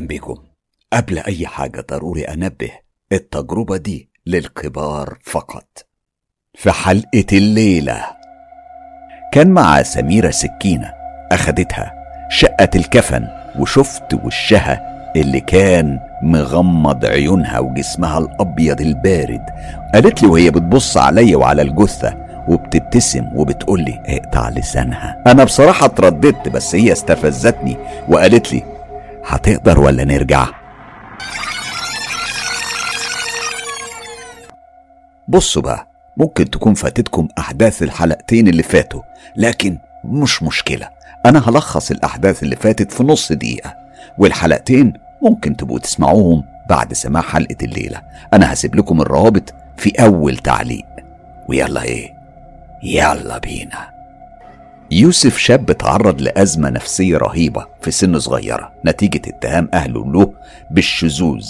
أهلا بكم. قبل أي حاجة ضروري أنبه التجربة دي للكبار فقط. في حلقة الليلة. كان مع سميرة سكينة أخدتها شقة الكفن وشفت وشها اللي كان مغمض عيونها وجسمها الأبيض البارد. قالت لي وهي بتبص عليا وعلى الجثة وبتبتسم وبتقول لي اقطع لسانها. أنا بصراحة اترددت بس هي استفزتني وقالت لي هتقدر ولا نرجع؟ بصوا بقى ممكن تكون فاتتكم أحداث الحلقتين اللي فاتوا لكن مش مشكلة أنا هلخص الأحداث اللي فاتت في نص دقيقة والحلقتين ممكن تبقوا تسمعوهم بعد سماع حلقة الليلة أنا هسيب لكم الروابط في أول تعليق. ويلا إيه؟ يلا بينا. يوسف شاب تعرض لأزمة نفسية رهيبة في سن صغيرة نتيجة اتهام أهله له بالشذوذ.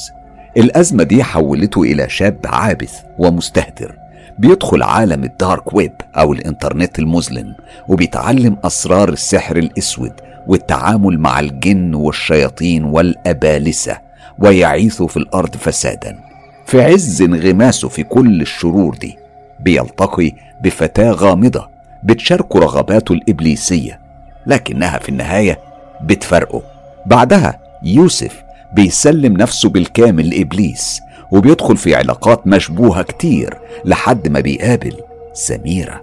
الأزمة دي حولته إلى شاب عابث ومستهتر بيدخل عالم الدارك ويب أو الإنترنت المظلم وبيتعلم أسرار السحر الأسود والتعامل مع الجن والشياطين والأبالسة ويعيث في الأرض فسادا. في عز انغماسه في كل الشرور دي بيلتقي بفتاة غامضة بتشاركه رغباته الإبليسية لكنها في النهاية بتفرقه. بعدها يوسف بيسلم نفسه بالكامل لإبليس وبيدخل في علاقات مشبوهة كتير لحد ما بيقابل سميرة.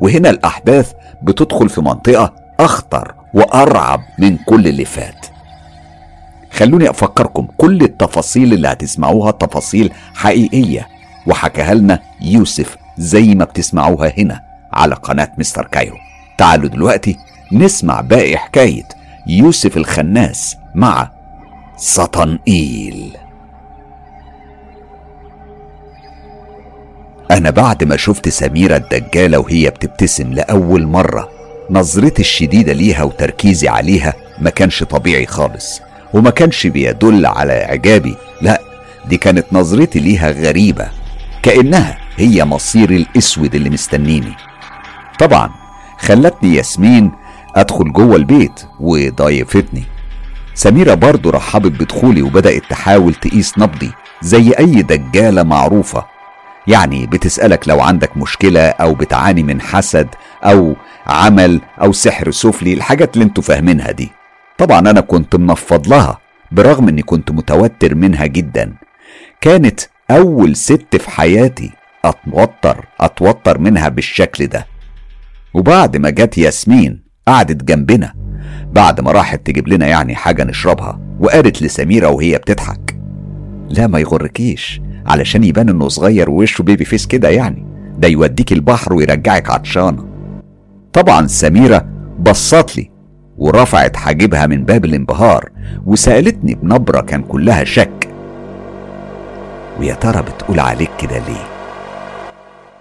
وهنا الأحداث بتدخل في منطقة أخطر وأرعب من كل اللي فات. خلوني أفكركم كل التفاصيل اللي هتسمعوها تفاصيل حقيقية وحكاها لنا يوسف زي ما بتسمعوها هنا. على قناة مستر كايرو تعالوا دلوقتي نسمع باقي حكاية يوسف الخناس مع سطنئيل. أنا بعد ما شفت سميرة الدجالة وهي بتبتسم لأول مرة نظرتي الشديدة ليها وتركيزي عليها ما كانش طبيعي خالص وما كانش بيدل على إعجابي لا دي كانت نظرتي ليها غريبة كأنها هي مصير الأسود اللي مستنيني. طبعا خلتني ياسمين أدخل جوه البيت وضايفتني. سميرة برضو رحبت بدخولي وبدأت تحاول تقيس نبضي زي أي دجالة معروفة. يعني بتسألك لو عندك مشكلة أو بتعاني من حسد أو عمل أو سحر سفلي الحاجات اللي أنتوا فاهمينها دي. طبعا أنا كنت منفض لها برغم أني كنت متوتر منها جدا. كانت أول ست في حياتي أتوتر أتوتر منها بالشكل ده. وبعد ما جت ياسمين قعدت جنبنا بعد ما راحت تجيب لنا يعني حاجة نشربها وقالت لسميرة وهي بتضحك لا ما يغركيش علشان يبان إنه صغير ووشه بيبي فيس كده يعني ده يوديك البحر ويرجعك عطشانة. طبعا سميرة بصت لي ورفعت حاجبها من باب الانبهار وسألتني بنبرة كان كلها شك. ويا ترى بتقول عليك كده ليه؟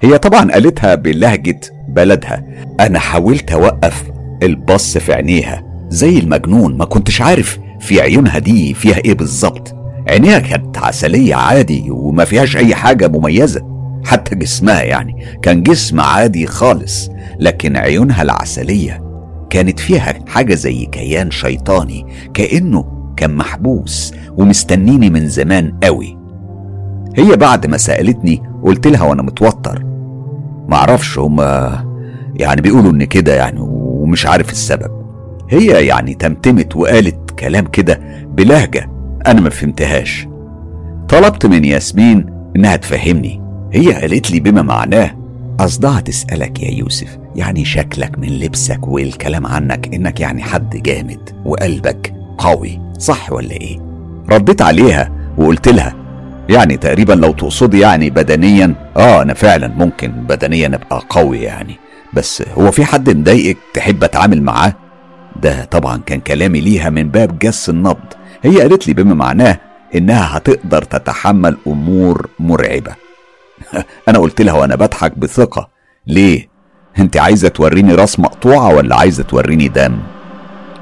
هي طبعا قالتها بلهجة بلدها. أنا حاولت أوقف البص في عينيها زي المجنون ما كنتش عارف في عيونها دي فيها إيه بالظبط. عينيها كانت عسلية عادي وما فيهاش أي حاجة مميزة حتى جسمها يعني كان جسم عادي خالص لكن عيونها العسلية كانت فيها حاجة زي كيان شيطاني كأنه كان محبوس ومستنيني من زمان قوي هي بعد ما سألتني قلت لها وأنا متوتر معرفش هما يعني بيقولوا إن كده يعني ومش عارف السبب. هي يعني تمتمت وقالت كلام كده بلهجة أنا ما فهمتهاش. طلبت من ياسمين إنها تفهمني. هي قالت لي بما معناه قصدها تسألك يا يوسف يعني شكلك من لبسك والكلام عنك إنك يعني حد جامد وقلبك قوي صح ولا إيه؟ رديت عليها وقلت لها يعني تقريبا لو تقصدي يعني بدنيا آه أنا فعلا ممكن بدنيا أبقى قوي يعني. بس هو في حد مضايقك تحب أتعامل معاه؟ ده طبعا كان كلامي ليها من باب جس النبض. هي قالت لي بما معناه إنها هتقدر تتحمل أمور مرعبة. أنا قلت لها وأنا بضحك بثقة. ليه؟ أنت عايزة توريني راس مقطوعة ولا عايزة توريني دم؟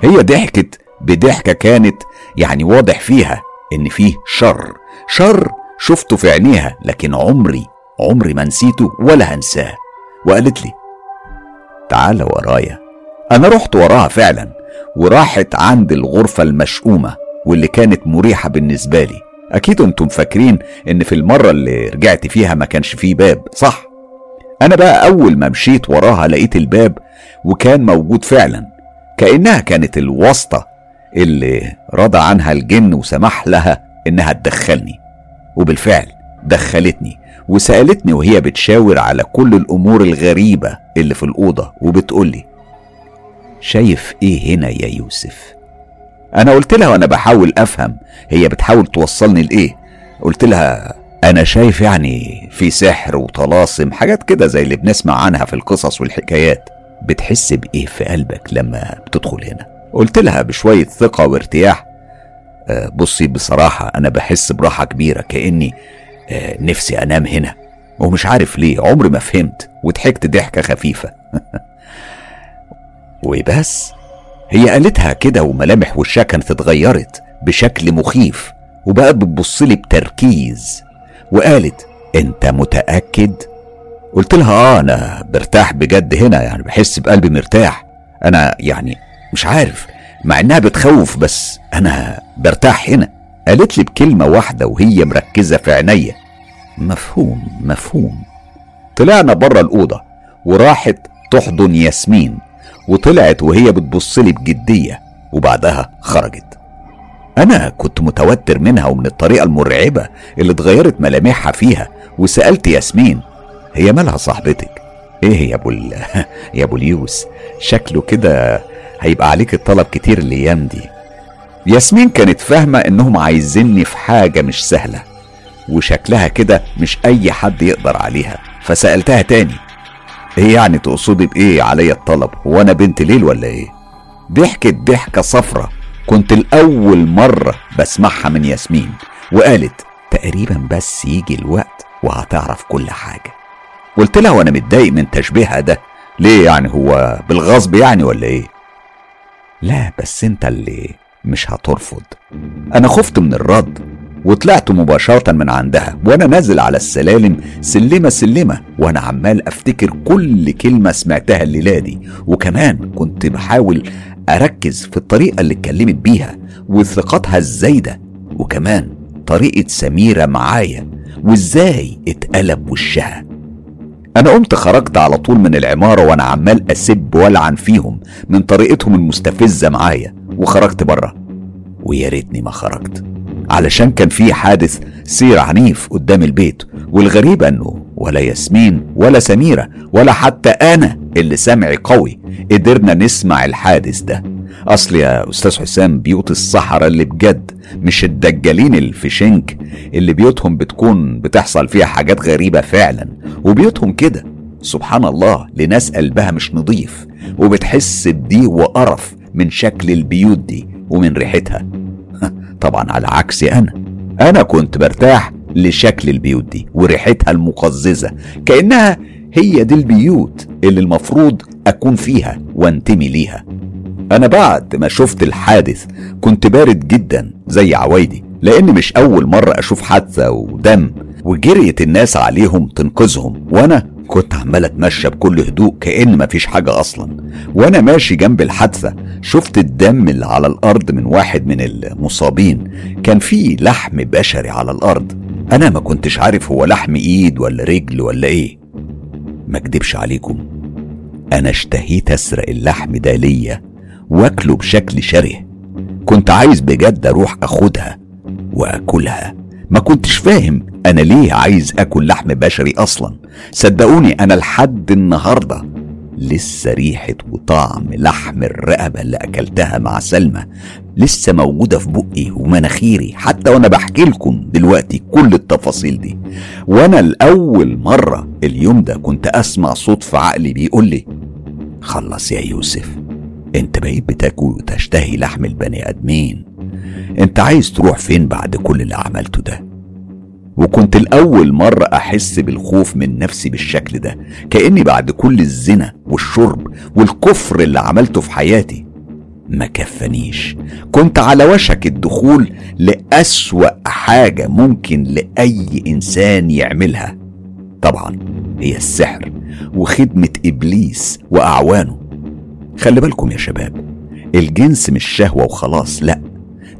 هي ضحكت بضحكة كانت يعني واضح فيها إن فيه شر. شر شفته في عينيها لكن عمري عمري ما نسيته ولا هنساه. وقالت لي تعال ورايا. أنا رحت وراها فعلا وراحت عند الغرفة المشؤومة واللي كانت مريحة بالنسبة لي. أكيد أنتم فاكرين إن في المرة اللي رجعت فيها ما كانش فيه باب صح؟ أنا بقى أول ما مشيت وراها لقيت الباب وكان موجود فعلا. كأنها كانت الواسطة اللي رضى عنها الجن وسمح لها إنها تدخلني وبالفعل دخلتني وسألتني وهي بتشاور على كل الأمور الغريبة اللي في الأوضة وبتقولي شايف إيه هنا يا يوسف؟ أنا قلت لها وأنا بحاول أفهم هي بتحاول توصلني لإيه؟ قلت لها أنا شايف يعني في سحر وطلاسم حاجات كده زي اللي بنسمع عنها في القصص والحكايات. بتحس بإيه في قلبك لما بتدخل هنا؟ قلت لها بشوية ثقة وارتياح بصي بصراحة أنا بحس براحة كبيرة كأني أه نفسي أنام هنا. ومش عارف ليه عمري ما فهمت وضحكت ضحكة خفيفة. وبس. هي قالتها كده وملامح وشها كانت اتغيرت بشكل مخيف وبقت بتبصلي بتركيز. وقالت أنت متأكد؟ قلت لها آه أنا برتاح بجد هنا يعني بحس بقلبي مرتاح. أنا يعني مش عارف. مع إنها بتخوف بس. أنا برتاح هنا. قالت لي بكلمة واحدة وهي مركزة في عينيا. مفهوم مفهوم. طلعنا بره الأوضة وراحت تحضن ياسمين. وطلعت وهي بتبص لي بجدية وبعدها خرجت. أنا كنت متوتر منها ومن الطريقة المرعبة اللي اتغيرت ملامحها فيها. وسألت ياسمين هي مالها صاحبتك؟ إيه يا ال... يا أبو اليوس؟ شكله كده هيبقى عليك الطلب كتير الأيام دي. ياسمين كانت فاهمة إنهم عايزيني في حاجة مش سهلة وشكلها كده مش أي حد يقدر عليها. فسألتها تاني إيه يعني تقصدي بإيه عليا الطلب؟ هو أنا بنت ليل ولا إيه؟ ضحكت ضحكة صفرة كنت الأول مرة بسمعها من ياسمين وقالت تقريبا بس يجي الوقت وهتعرف كل حاجة. قلت لها وأنا متضايق من تشبيهها ده ليه يعني؟ هو بالغصب يعني ولا إيه؟ لا بس انت اللي مش هترفض. أنا خفت من الرد وطلعت مباشرة من عندها وأنا نازل على السلالم سلمة سلمة وأنا عمال أفتكر كل كلمة سمعتها الليلة دي. وكمان كنت بحاول أركز في الطريقة اللي اتكلمت بيها وثقتها الزايدة وكمان طريقة سميرة معايا وإزاي اتقلب وشها. أنا قمت خرجت على طول من العمارة وأنا عمال أسب وألعن فيهم من طريقتهم المستفزة معايا وخرجت بره ويا ريتني ما خرجت علشان كان في حادث سير عنيف قدام البيت والغريب أنه ولا ياسمين ولا سميرة ولا حتى أنا اللي سمعي قوي قدرنا نسمع الحادث ده. أصل يا أستاذ حسام بيوت الصحراء اللي بجد مش الدجالين الفشنك اللي بيوتهم بتكون بتحصل فيها حاجات غريبة فعلا. وبيوتهم كده سبحان الله لناس قلبها مش نظيف وبتحس بضيق وقرف من شكل البيوت دي ومن ريحتها. طبعا على عكسي أنا. أنا كنت برتاح لشكل البيوت دي وريحتها المقززة. كأنها هي دي البيوت اللي المفروض أكون فيها وأنتمي ليها. أنا بعد ما شفت الحادث كنت بارد جدا زي عوايدي لأن مش أول مرة أشوف حادثة ودم وجريت الناس عليهم تنقذهم وأنا كنت عمال أتمشى بكل هدوء كأن مفيش حاجة أصلا. وأنا ماشي جنب الحادثة شفت الدم اللي على الأرض من واحد من المصابين كان فيه لحم بشري على الأرض. أنا ما كنتش عارف هو لحم إيد ولا رجل ولا إيه. ما أكدبش عليكم أنا اشتهيت أسرق اللحم ده ليا. واكله بشكل شره كنت عايز بجد أروح أخدها وأكلها. ما كنتش فاهم أنا ليه عايز أكل لحم بشري أصلا. صدقوني أنا لحد النهارده لسه ريحة وطعم لحم الرقبة اللي أكلتها مع سلمى لسه موجودة في بقي ومناخيري. حتى وأنا بحكي لكم دلوقتي كل التفاصيل دي. وأنا الأول مرة اليوم ده كنت أسمع صوت في عقلي بيقول لي خلص يا يوسف. أنت بقيت بتاكل وتشتهي لحم البني آدمين. أنت عايز تروح فين بعد كل اللي عملته ده؟ وكنت الأول مرة أحس بالخوف من نفسي بالشكل ده كأني بعد كل الزنا والشرب والكفر اللي عملته في حياتي ما كفنيش. كنت على وشك الدخول لأسوأ حاجة ممكن لأي إنسان يعملها. طبعا هي السحر وخدمة إبليس وأعوانه. خلي بالكم يا شباب الجنس مش شهوة وخلاص لأ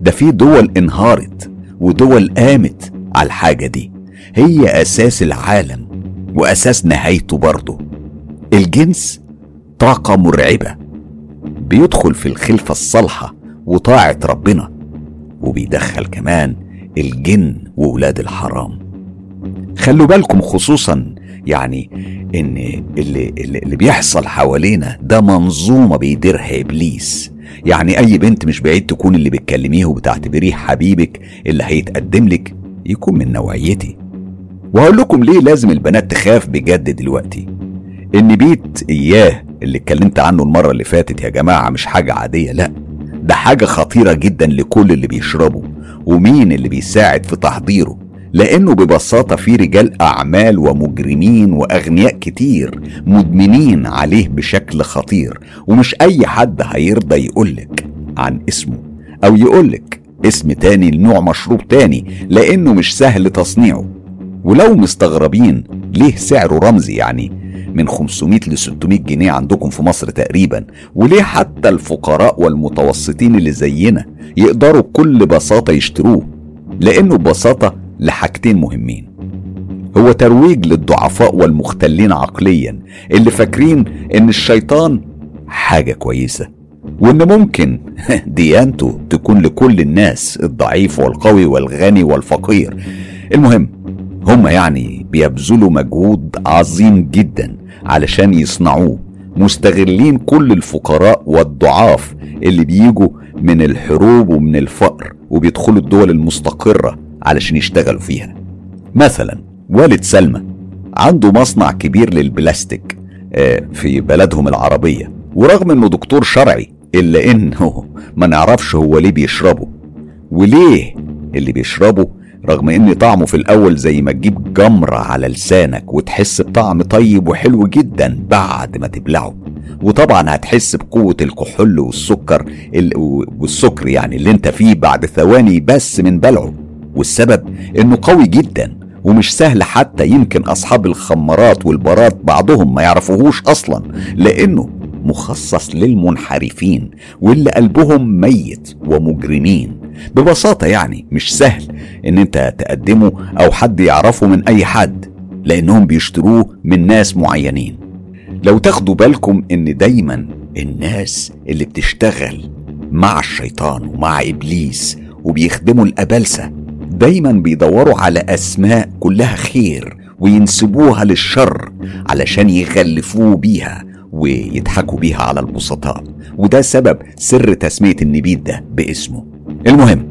ده في دول انهارت ودول قامت على الحاجة دي. هي أساس العالم وأساس نهايته برضه. الجنس طاقة مرعبة بيدخل في الخلفة الصالحة وطاعة ربنا وبيدخل كمان الجن وولاد الحرام. خلوا بالكم خصوصا يعني إن اللي, اللي بيحصل حوالينا ده منظومة بيديرها إبليس. يعني أي بنت مش بعيد تكون اللي بتكلميه وبتعتبريه حبيبك اللي هيتقدم لك يكون من نوعيتي. وهقول لكم ليه لازم البنات تخاف بجد دلوقتي. إن بيت إياه اللي اتكلمت عنه المرة اللي فاتت يا جماعة مش حاجة عادية لا. ده حاجة خطيرة جدا لكل اللي بيشربه ومين اللي بيساعد في تحضيره. لأنه ببساطة في رجال أعمال ومجرمين وأغنياء كتير مدمنين عليه بشكل خطير ومش أي حد هيرضى يقولك عن اسمه أو يقولك اسم تاني لنوع مشروب تاني لأنه مش سهل تصنيعه. ولو مستغربين ليه سعره رمزي يعني من 500 ل 600 جنيه عندكم في مصر تقريبا وليه حتى الفقراء والمتوسطين اللي زينا يقدروا بكل بساطة يشتروه؟ لأنه ببساطة لحاجتين مهمين. هو ترويج للضعفاء والمختلين عقليا اللي فاكرين إن الشيطان حاجة كويسة وإن ممكن ديانته تكون لكل الناس الضعيف والقوي والغني والفقير. المهم هم يعني بيبذلوا مجهود عظيم جدا علشان يصنعوه مستغلين كل الفقراء والضعاف اللي بيجوا من الحروب ومن الفقر وبيدخلوا الدول المستقرة علشان يشتغلوا فيها. مثلا والد سلمى عنده مصنع كبير للبلاستيك آه، في بلدهم العربية. ورغم إنه دكتور شرعي إلا إنه ما نعرفش هو ليه بيشربه. وليه اللي بيشربه؟ رغم إن طعمه في الأول زي ما تجيب جمرة على لسانك وتحس بطعم طيب وحلو جدا بعد ما تبلعه. وطبعا هتحس بقوة الكحول والسكر والسكر يعني اللي أنت فيه بعد ثواني بس من بلعه. والسبب إنه قوي جدا ومش سهل حتى يمكن أصحاب الخمارات والبارات بعضهم ما يعرفوهوش أصلا لأنه مخصص للمنحرفين واللي قلبهم ميت ومجرمين. ببساطة يعني مش سهل إن أنت تقدمه أو حد يعرفه من أي حد لأنهم بيشتروه من ناس معينين. لو تاخدوا بالكم إن دايما الناس اللي بتشتغل مع الشيطان ومع إبليس وبيخدموا الأبلسة دايما بيدوروا على أسماء كلها خير وينسبوها للشر علشان يغلفوه بيها ويضحكوا بيها على البسطاء. وده سبب سر تسمية النبيت ده باسمه. المهم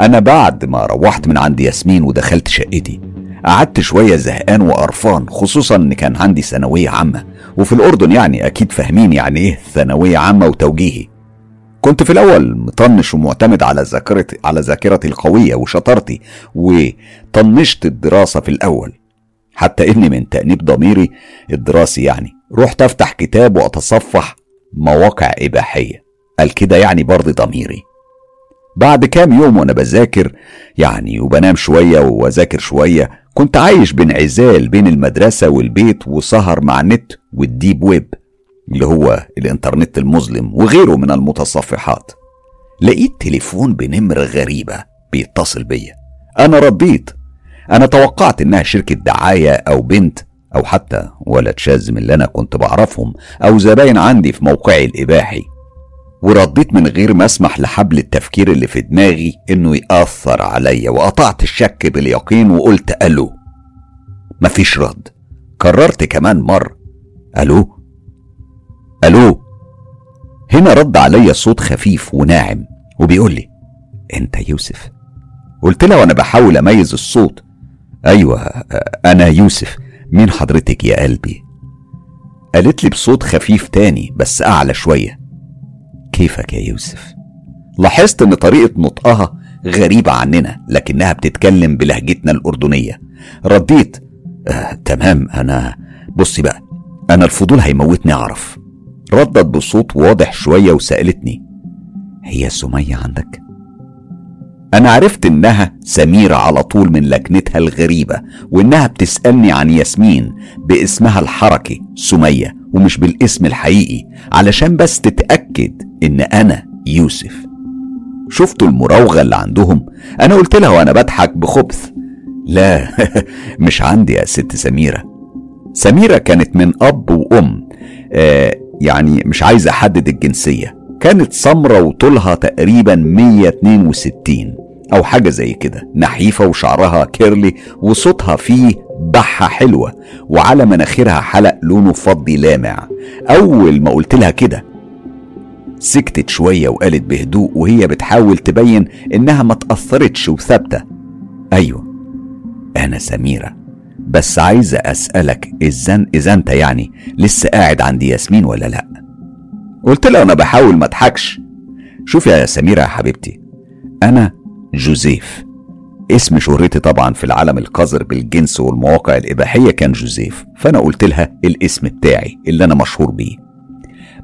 أنا بعد ما روحت من عند ياسمين ودخلت شقتي قعدت شوية زهقان وقرفان خصوصا إن كان عندي ثانوية عامة. وفي الأردن يعني أكيد فاهمين يعني إيه ثانوية عامة وتوجيهي. كنت في الأول مطنش ومعتمد على ذاكرتي على ذاكرتي القوية وشطارتي وطنشت الدراسة في الأول. حتى إني من تأنيب ضميري الدراسي يعني. رحت أفتح كتاب وأتصفح مواقع إباحية. قال كده يعني برضي ضميري. بعد كام يوم وأنا بذاكر يعني وبنام شوية وأذاكر شوية كنت عايش بانعزال بين المدرسة والبيت وسهر مع النت والديب ويب. اللي هو الانترنت المظلم وغيره من المتصفحات. لقيت تليفون بنمرة غريبة بيتصل بيا. أنا رديت. أنا توقعت إنها شركة دعاية أو بنت أو حتى ولد شاذ من اللي أنا كنت بعرفهم أو زباين عندي في موقعي الإباحي. ورديت من غير ما أسمح لحبل التفكير اللي في دماغي إنه يأثر عليا وقطعت الشك باليقين وقلت ألو. مفيش رد. كررت كمان مرة. ألو؟ ألو؟ هنا رد عليا صوت خفيف وناعم وبيقول لي أنت يوسف؟ قلت لها وأنا بحاول أميز الصوت. أيوه أنا يوسف. مين حضرتك يا قلبي؟ قالت لي بصوت خفيف تاني بس أعلى شوية. كيفك يا يوسف؟ لاحظت إن طريقة نطقها غريبة عننا لكنها بتتكلم بلهجتنا الأردنية. رديت آه تمام أنا بصي بقى أنا الفضول هيموتني أعرف. ردت بصوت واضح شوية وسألتني هي سمية عندك؟ أنا عرفت إنها سميرة على طول من لكنتها الغريبة وإنها بتسألني عن ياسمين باسمها الحركي سمية ومش بالاسم الحقيقي علشان بس تتأكد إن أنا يوسف. شفتوا المراوغة اللي عندهم؟ أنا قلت لها وأنا بضحك بخبث لا مش عندي يا ست سميرة. سميرة كانت من أب وأم آه يعني مش عايز أحدد الجنسية. كانت سمرة وطولها تقريبا 162 أو حاجة زي كده. نحيفة وشعرها كيرلي وصوتها فيه بحة حلوة وعلى مناخيرها حلق لونه فضي لامع. أول ما قلت لها كده سكتت شوية وقالت بهدوء وهي بتحاول تبين إنها ما تأثرتش وثابتة. أيوة أنا سميرة. بس عايزة أسألك إذا إذا أنت يعني لسه قاعد عند ياسمين ولا لأ؟ قلت لها أنا بحاول ما أضحكش. شوف يا سميرة يا حبيبتي أنا جوزيف. اسم شهرتي طبعا في العالم القذر بالجنس والمواقع الإباحية كان جوزيف فأنا قلت لها الاسم بتاعي اللي أنا مشهور بيه.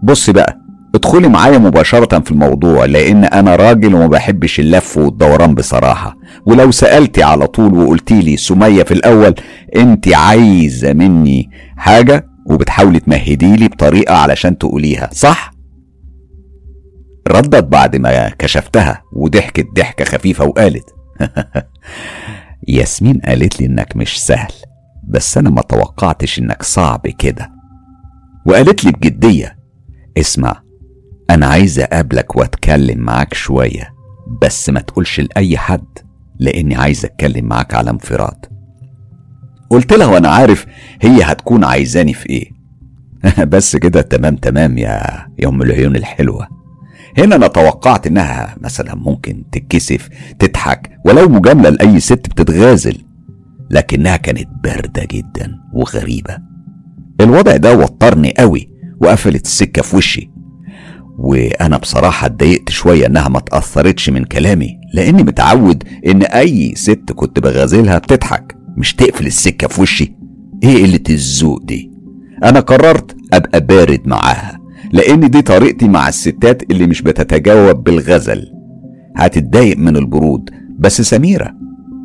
بص بقى ادخلي معايا مباشرة في الموضوع لأن أنا راجل وما بحبش اللف والدوران بصراحة ولو سألتي على طول وقلتي لي سمية في الأول أنت عايزة مني حاجة وبتحاولي تمهدي لي بطريقة علشان تقوليها صح؟ ردت بعد ما كشفتها وضحكت ضحكة خفيفة وقالت ياسمين قالت لي إنك مش سهل بس أنا ما توقعتش إنك صعب كده وقالت لي بجدية اسمع أنا عايزة أقابلك وأتكلم معاك شوية بس ما تقولش لأي حد لأني عايز أتكلم معاك على انفراد. قلت لها وأنا عارف هي هتكون عايزاني في إيه. بس كده تمام تمام يا يا ام العيون الحلوة. هنا أنا توقعت إنها مثلا ممكن تتكسف تضحك ولو مجاملة لأي ست بتتغازل لكنها كانت باردة جدا وغريبة. الوضع ده وترني قوي وقفلت السكة في وشي. وأنا بصراحة اتضايقت شوية إنها ما تأثرتش من كلامي لأني متعود إن أي ست كنت بغازلها بتضحك مش تقفل السكة في وشي. إيه قلة الذوق دي؟ أنا قررت أبقى بارد معاها لأن دي طريقتي مع الستات اللي مش بتتجاوب بالغزل. هتتضايق من البرود بس سميرة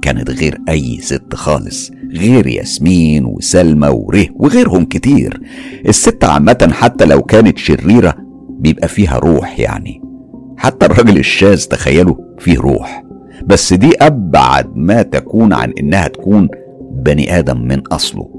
كانت غير أي ست خالص غير ياسمين وسلمى وره وغيرهم كتير. الست عامة حتى لو كانت شريرة بيبقى فيها روح يعني. حتى الراجل الشاذ تخيلوا فيه روح. بس دي أبعد ما تكون عن إنها تكون بني آدم من أصله.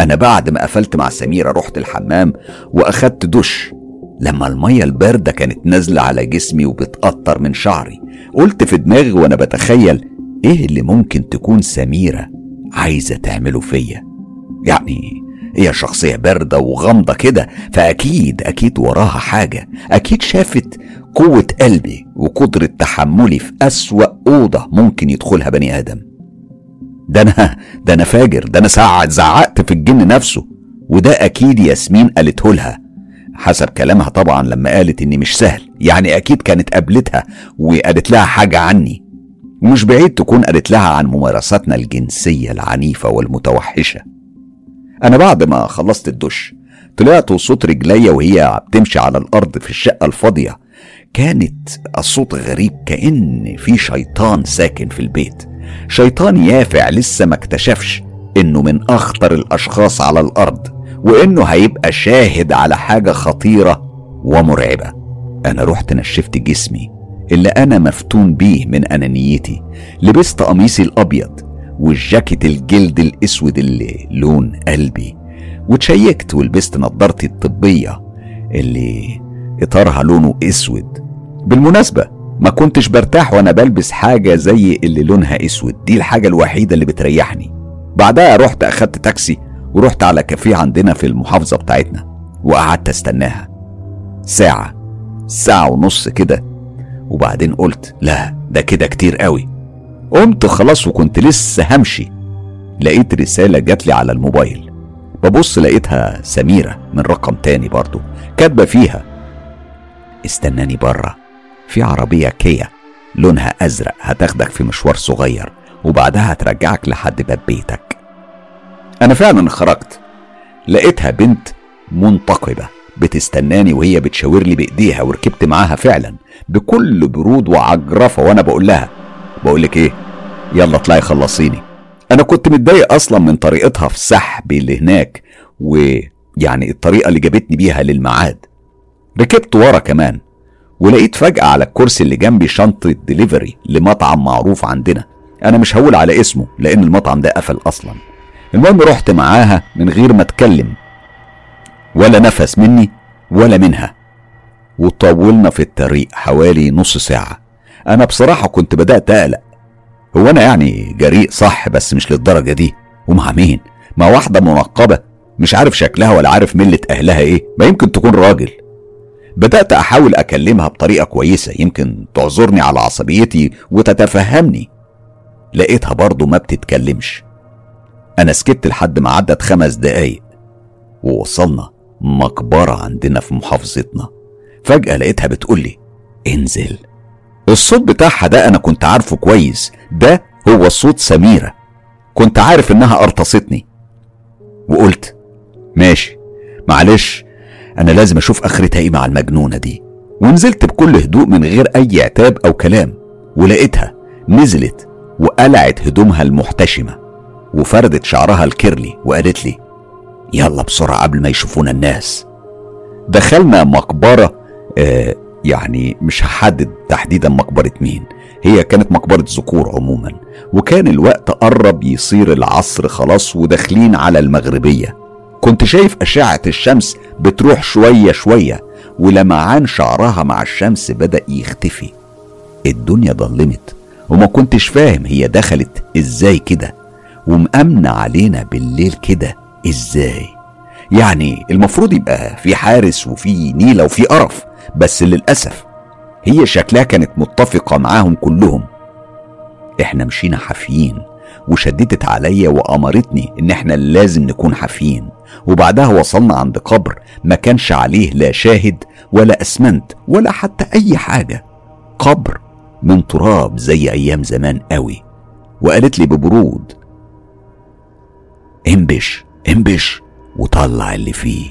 أنا بعد ما قفلت مع سميرة رحت الحمام وأخدت دش. لما المية الباردة كانت نازلة على جسمي وبتقطر من شعري قلت في دماغي وأنا بتخيل إيه اللي ممكن تكون سميرة عايزة تعمله فيا؟ يعني هي شخصية باردة وغامضة كده فأكيد أكيد وراها حاجة. أكيد شافت قوة قلبي وقدرة تحملي في أسوأ أوضة ممكن يدخلها بني آدم. ده أنا ده أنا فاجر ده أنا ساعة زعقت في الجن نفسه وده أكيد ياسمين قالته لها. حسب كلامها طبعا لما قالت إني مش سهل يعني أكيد كانت قابلتها وقالت لها حاجة عني. ومش بعيد تكون قالت لها عن ممارساتنا الجنسية العنيفة والمتوحشة. أنا بعد ما خلصت الدش طلعت وصوت رجليا وهي بتمشي على الأرض في الشقة الفاضية. كانت الصوت غريب كأن في شيطان ساكن في البيت. شيطان يافع لسه ما اكتشفش إنه من أخطر الأشخاص على الأرض وإنه هيبقى شاهد على حاجة خطيرة ومرعبة. أنا رحت نشفت جسمي اللي أنا مفتون بيه من أنانيتي. لبست قميصي الأبيض والجاكيت الجلد الأسود اللي لون قلبي. وتشيكت ولبست نضارتي الطبية اللي إطارها لونه أسود. بالمناسبة ما كنتش برتاح وأنا بلبس حاجة زي اللي لونها أسود. دي الحاجة الوحيدة اللي بتريحني. بعدها رحت أخدت تاكسي ورحت على كافيه عندنا في المحافظة بتاعتنا وقعدت أستناها. ساعة ساعة ونص كده. وبعدين قلت لا ده كده كتير قوي. قمت خلاص وكنت لسه همشي. لقيت رسالة جاتلي على الموبايل. ببص لقيتها سميرة من رقم تاني برضو كاتبة فيها استناني برا في عربية كيا لونها أزرق هتاخدك في مشوار صغير وبعدها هترجعك لحد باب بيتك. أنا فعلا خرجت. لقيتها بنت منتقبة بتستناني وهي بتشاور لي بإيديها وركبت معاها فعلا بكل برود وعجرفة وأنا بقول لها بقول لك إيه؟ يلا اطلعي خلصيني. أنا كنت متضايق أصلا من طريقتها في السحب اللي هناك ويعني الطريقة اللي جابتني بيها للميعاد. ركبت ورا كمان ولقيت فجأة على الكرسي اللي جنبي شنطة ديليفري لمطعم معروف عندنا. أنا مش هقول على اسمه لأن المطعم ده قفل أصلا. المهم رحت معاها من غير ما أتكلم. ولا نفس مني ولا منها. وطولنا في الطريق حوالي نص ساعة. أنا بصراحة كنت بدأت أقلق. هو أنا يعني جريء صح بس مش للدرجة دي؟ ومع مين؟ مع واحدة منقبة مش عارف شكلها ولا عارف ملة أهلها إيه ما يمكن تكون راجل. بدأت أحاول أكلمها بطريقة كويسة يمكن تعذرني على عصبيتي وتتفهمني. لقيتها برضه ما بتتكلمش. أنا سكت لحد ما عدت خمس دقايق. ووصلنا مقبرة عندنا في محافظتنا. فجأة لقيتها بتقولي انزل. الصوت بتاعها ده أنا كنت عارفه كويس. ده هو صوت سميرة. كنت عارف إنها قرطستني وقلت ماشي. معلش أنا لازم أشوف آخرتها إيه مع المجنونة دي. ونزلت بكل هدوء من غير أي عتاب أو كلام. ولقيتها نزلت وقلعت هدومها المحتشمة. وفردت شعرها الكيرلي وقالت لي يلا بسرعة قبل ما يشوفونا الناس. دخلنا مقبرة آه يعني مش هحدد تحديدا مقبرة مين. هي كانت مقبرة ذكور عموما. وكان الوقت قرب يصير العصر خلاص وداخلين على المغربية. كنت شايف أشعة الشمس بتروح شوية شوية ولمعان شعرها مع الشمس بدأ يختفي. الدنيا ضلمت وما كنتش فاهم هي دخلت إزاي كده. ومأمنة علينا بالليل كده إزاي. يعني المفروض يبقى في حارس وفي نيلة وفي قرف بس للأسف هي شكلها كانت متفقة معاهم كلهم. إحنا مشينا حافيين وشددت عليا وأمرتني إن إحنا لازم نكون حافيين وبعدها وصلنا عند قبر ما كانش عليه لا شاهد ولا أسمنت ولا حتى أي حاجة. قبر من تراب زي أيام زمان قوي. وقالت لي ببرود انبش انبش وطلع اللي فيه.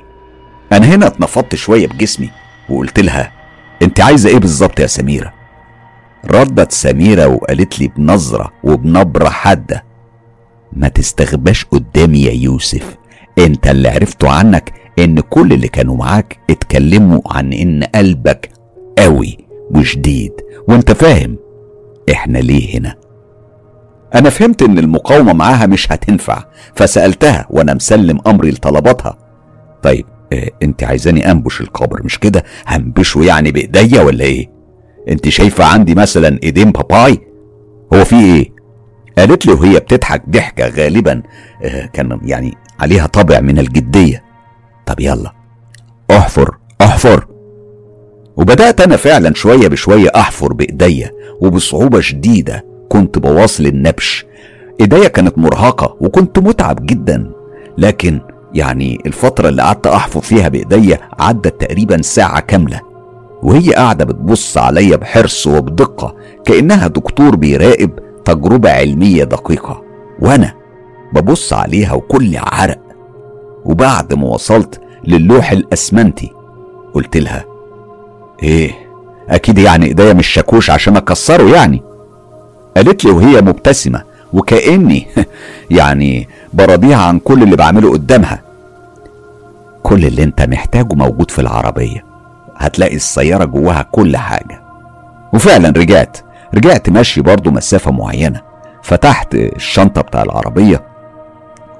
أنا هنا اتنفضت شوية بجسمي وقلت لها أنت عايزة إيه بالظبط يا سميرة؟ ردت سميرة وقالت لي بنظرة وبنبرة حادة ما تستغباش قدامي يا يوسف أنت اللي عرفته عنك إن كل اللي كانوا معاك اتكلموا عن إن قلبك قوي وشديد وأنت فاهم إحنا ليه هنا؟ أنا فهمت إن المقاومة معاها مش هتنفع فسألتها وأنا مسلم أمري لطلباتها. طيب آه أنت عايزاني أنبش القبر مش كده؟ هنبشه يعني بإيديا ولا إيه؟ أنت شايفة عندي مثلا إيدين باباي؟ هو في إيه؟ قالت لي وهي بتضحك ضحكة غالبا آه كان يعني عليها طابع من الجدية. طب يلا. أحفر أحفر. وبدأت أنا فعلا شوية بشوية أحفر بإيديا وبصعوبة شديدة. كنت بواصل النبش. إيديا كانت مرهقة وكنت متعب جدا. لكن يعني الفترة اللي قعدت أحفر فيها بإيديا عدت تقريبا ساعة كاملة. وهي قاعدة بتبص عليا بحرص وبدقة كأنها دكتور بيراقب تجربة علمية دقيقة. وأنا ببص عليها وكل عرق. وبعد ما وصلت للوح الأسمنتي قلت لها إيه أكيد يعني إيديا مش شاكوش عشان أكسره يعني. قالت لي وهي مبتسمة وكأني يعني براضيها عن كل اللي بعمله قدامها. كل اللي انت محتاجه موجود في العربية. هتلاقي السيارة جواها كل حاجة. وفعلا رجعت. رجعت ماشي برضو مسافة معينة. فتحت الشنطة بتاع العربية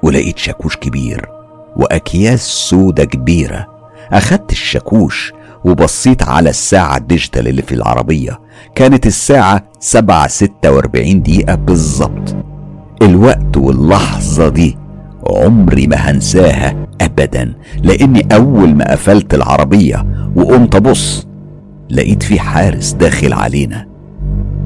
ولقيت شاكوش كبير وأكياس سودة كبيرة. أخدت الشاكوش وبصيت على الساعة الديجيتال اللي في العربية. كانت الساعة سبعة ستة وأربعين دقيقة بالظبط. الوقت واللحظة دي عمري ما هنساها أبدا لأني أول ما قفلت العربية وقمت أبص لقيت في حارس داخل علينا.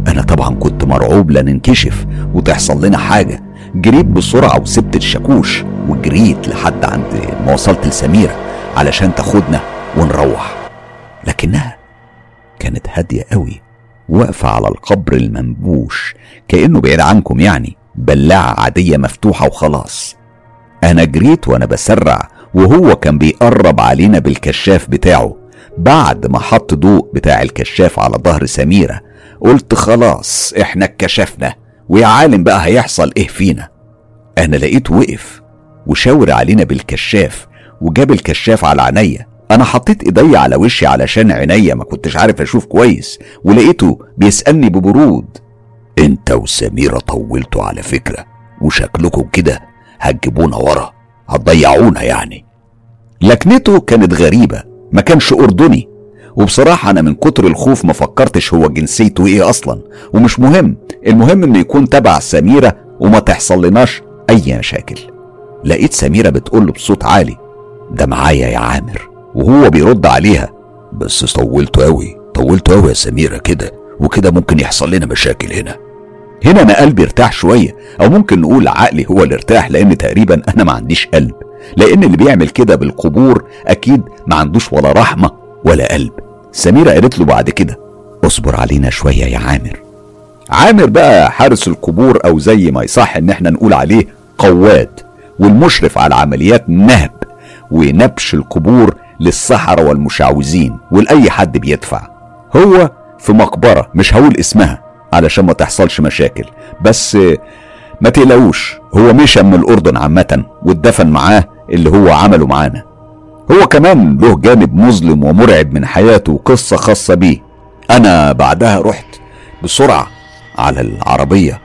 أنا طبعا كنت مرعوب لا ننكشف وتحصل لنا حاجة. جريت بسرعة وسبت الشاكوش وجريت لحد عند ما وصلت لسميرة علشان تاخدنا ونروح. لكنها كانت هادية قوي واقفة على القبر المنبوش كأنه بعيد عنكم يعني بلاعة عادية مفتوحة وخلاص. أنا جريت وأنا بسرع وهو كان بيقرب علينا بالكشاف بتاعه. بعد ما حط ضوء بتاع الكشاف على ظهر سميرة قلت خلاص إحنا اتكشفنا ويا عالم بقى هيحصل إيه فينا؟ أنا لقيته وقف وشاور علينا بالكشاف وجاب الكشاف على عينيا. أنا حطيت إيدي على وشي علشان عينيا ما كنتش عارف أشوف كويس ولقيته بيسألني ببرود. أنت وسميرة طولتوا على فكرة وشكلكم كده هتجيبونا ورا هتضيعونا يعني. لكنته كانت غريبة ما كانش أردني. وبصراحة أنا من كتر الخوف ما فكرتش هو جنسيته إيه أصلا. ومش مهم المهم إنه يكون تبع سميرة وما تحصل لناش أي مشاكل. لقيت سميرة بتقول بصوت عالي ده معايا يا عامر. وهو بيرد عليها. بس طولته قوي طولته قوي يا سميرة كده وكده ممكن يحصل لنا مشاكل هنا. هنا أنا قلبي ارتاح شوية أو ممكن نقول عقلي هو اللي ارتاح لأن تقريبا أنا ما عنديش قلب. لأن اللي بيعمل كده بالقبور أكيد ما عندوش ولا رحمة ولا قلب. سميرة قالت له بعد كده اصبر علينا شوية يا عامر. عامر بقى حارس القبور أو زي ما يصح إن إحنا نقول عليه قواد والمشرف على عمليات نهب ونبش القبور للسحرة والمشعوذين ولأي حد بيدفع. هو في مقبرة مش هقول اسمها علشان ما تحصلش مشاكل بس ما تقلقوش هو مشى من الأردن عامة واتدفن معاه اللي هو عمله معانا. هو كمان له جانب مظلم ومرعب من حياته وقصة خاصة بيه. أنا بعدها رحت بسرعة على العربية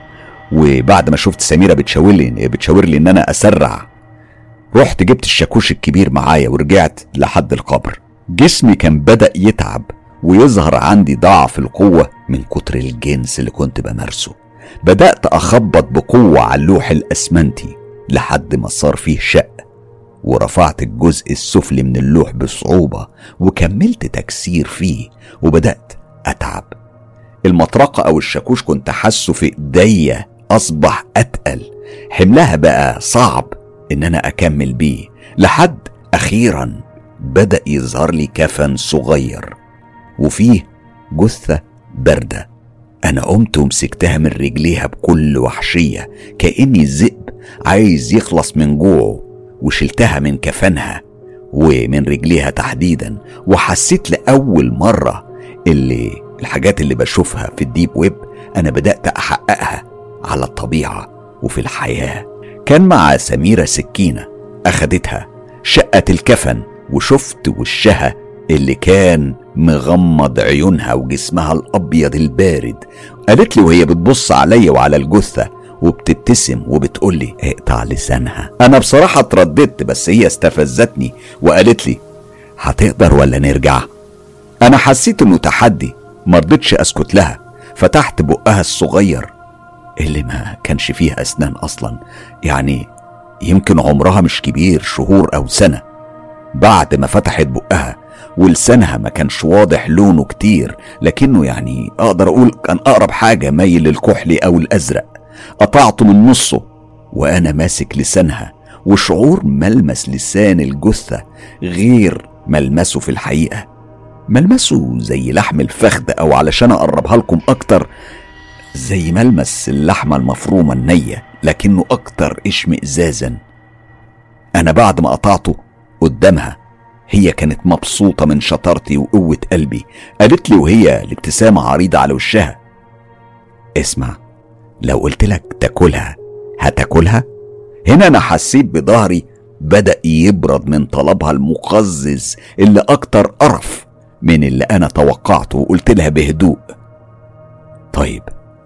وبعد ما شفت سميرة بتشاور لي بتشاور لي إن أنا أسرع رحت جبت الشاكوش الكبير معايا ورجعت لحد القبر. جسمي كان بدأ يتعب ويظهر عندي ضعف القوة من كتر الجنس اللي كنت بمارسه. بدأت أخبط بقوة على اللوح الأسمنتي لحد ما صار فيه شق ورفعت الجزء السفلي من اللوح بصعوبة وكملت تكسير فيه وبدأت أتعب. المطرقة أو الشاكوش كنت حاسه في إيديا أصبح أتقل. حملها بقى صعب. إن أنا أكمل بيه. لحد أخيرا بدأ يظهر لي كفن صغير وفيه جثة باردة. أنا قمت ومسكتها من رجليها بكل وحشية كأني ذئب عايز يخلص من جوعه. وشلتها من كفنها ومن رجليها تحديدا وحسيت لأول مرة اللي الحاجات اللي بشوفها في الديب ويب أنا بدأت أحققها على الطبيعة وفي الحياة. كان مع سميرة سكينة أخدتها شقت الكفن وشفت وشها اللي كان مغمض عيونها وجسمها الأبيض البارد. قالت لي وهي بتبص عليا وعلى الجثة وبتبتسم وبتقول لي اقطع لسانها. أنا بصراحة اترددت بس هي استفزتني وقالت لي هتقدر ولا نرجع؟ أنا حسيت إنه تحدي مرضتش أسكت لها فتحت بقها الصغير اللي ما كانش فيه أسنان أصلا. يعني يمكن عمرها مش كبير شهور أو سنة. بعد ما فتحت بقها ولسانها ما كانش واضح لونه كتير لكنه يعني أقدر أقول كان أقرب حاجة مايل للكحلي أو الأزرق. قطعته من نصه وأنا ماسك لسانها وشعور ملمس لسان الجثة غير ملمسه في الحقيقة. ملمسه زي لحم الفخذ أو علشان أقربها لكم أكتر زي ملمس اللحمة المفرومة النية لكنه أكتر اشمئزازا أنا بعد ما قطعته قدامها هي كانت مبسوطة من شطارتي وقوة قلبي. قالت لي وهي الابتسامة عريضة على وشها اسمع لو قلت لك تاكلها هتاكلها؟ هنا أنا حسيت بظهري بدأ يبرد من طلبها المقزز اللي أكتر قرف من اللي أنا توقعته وقلت لها بهدوء. طيب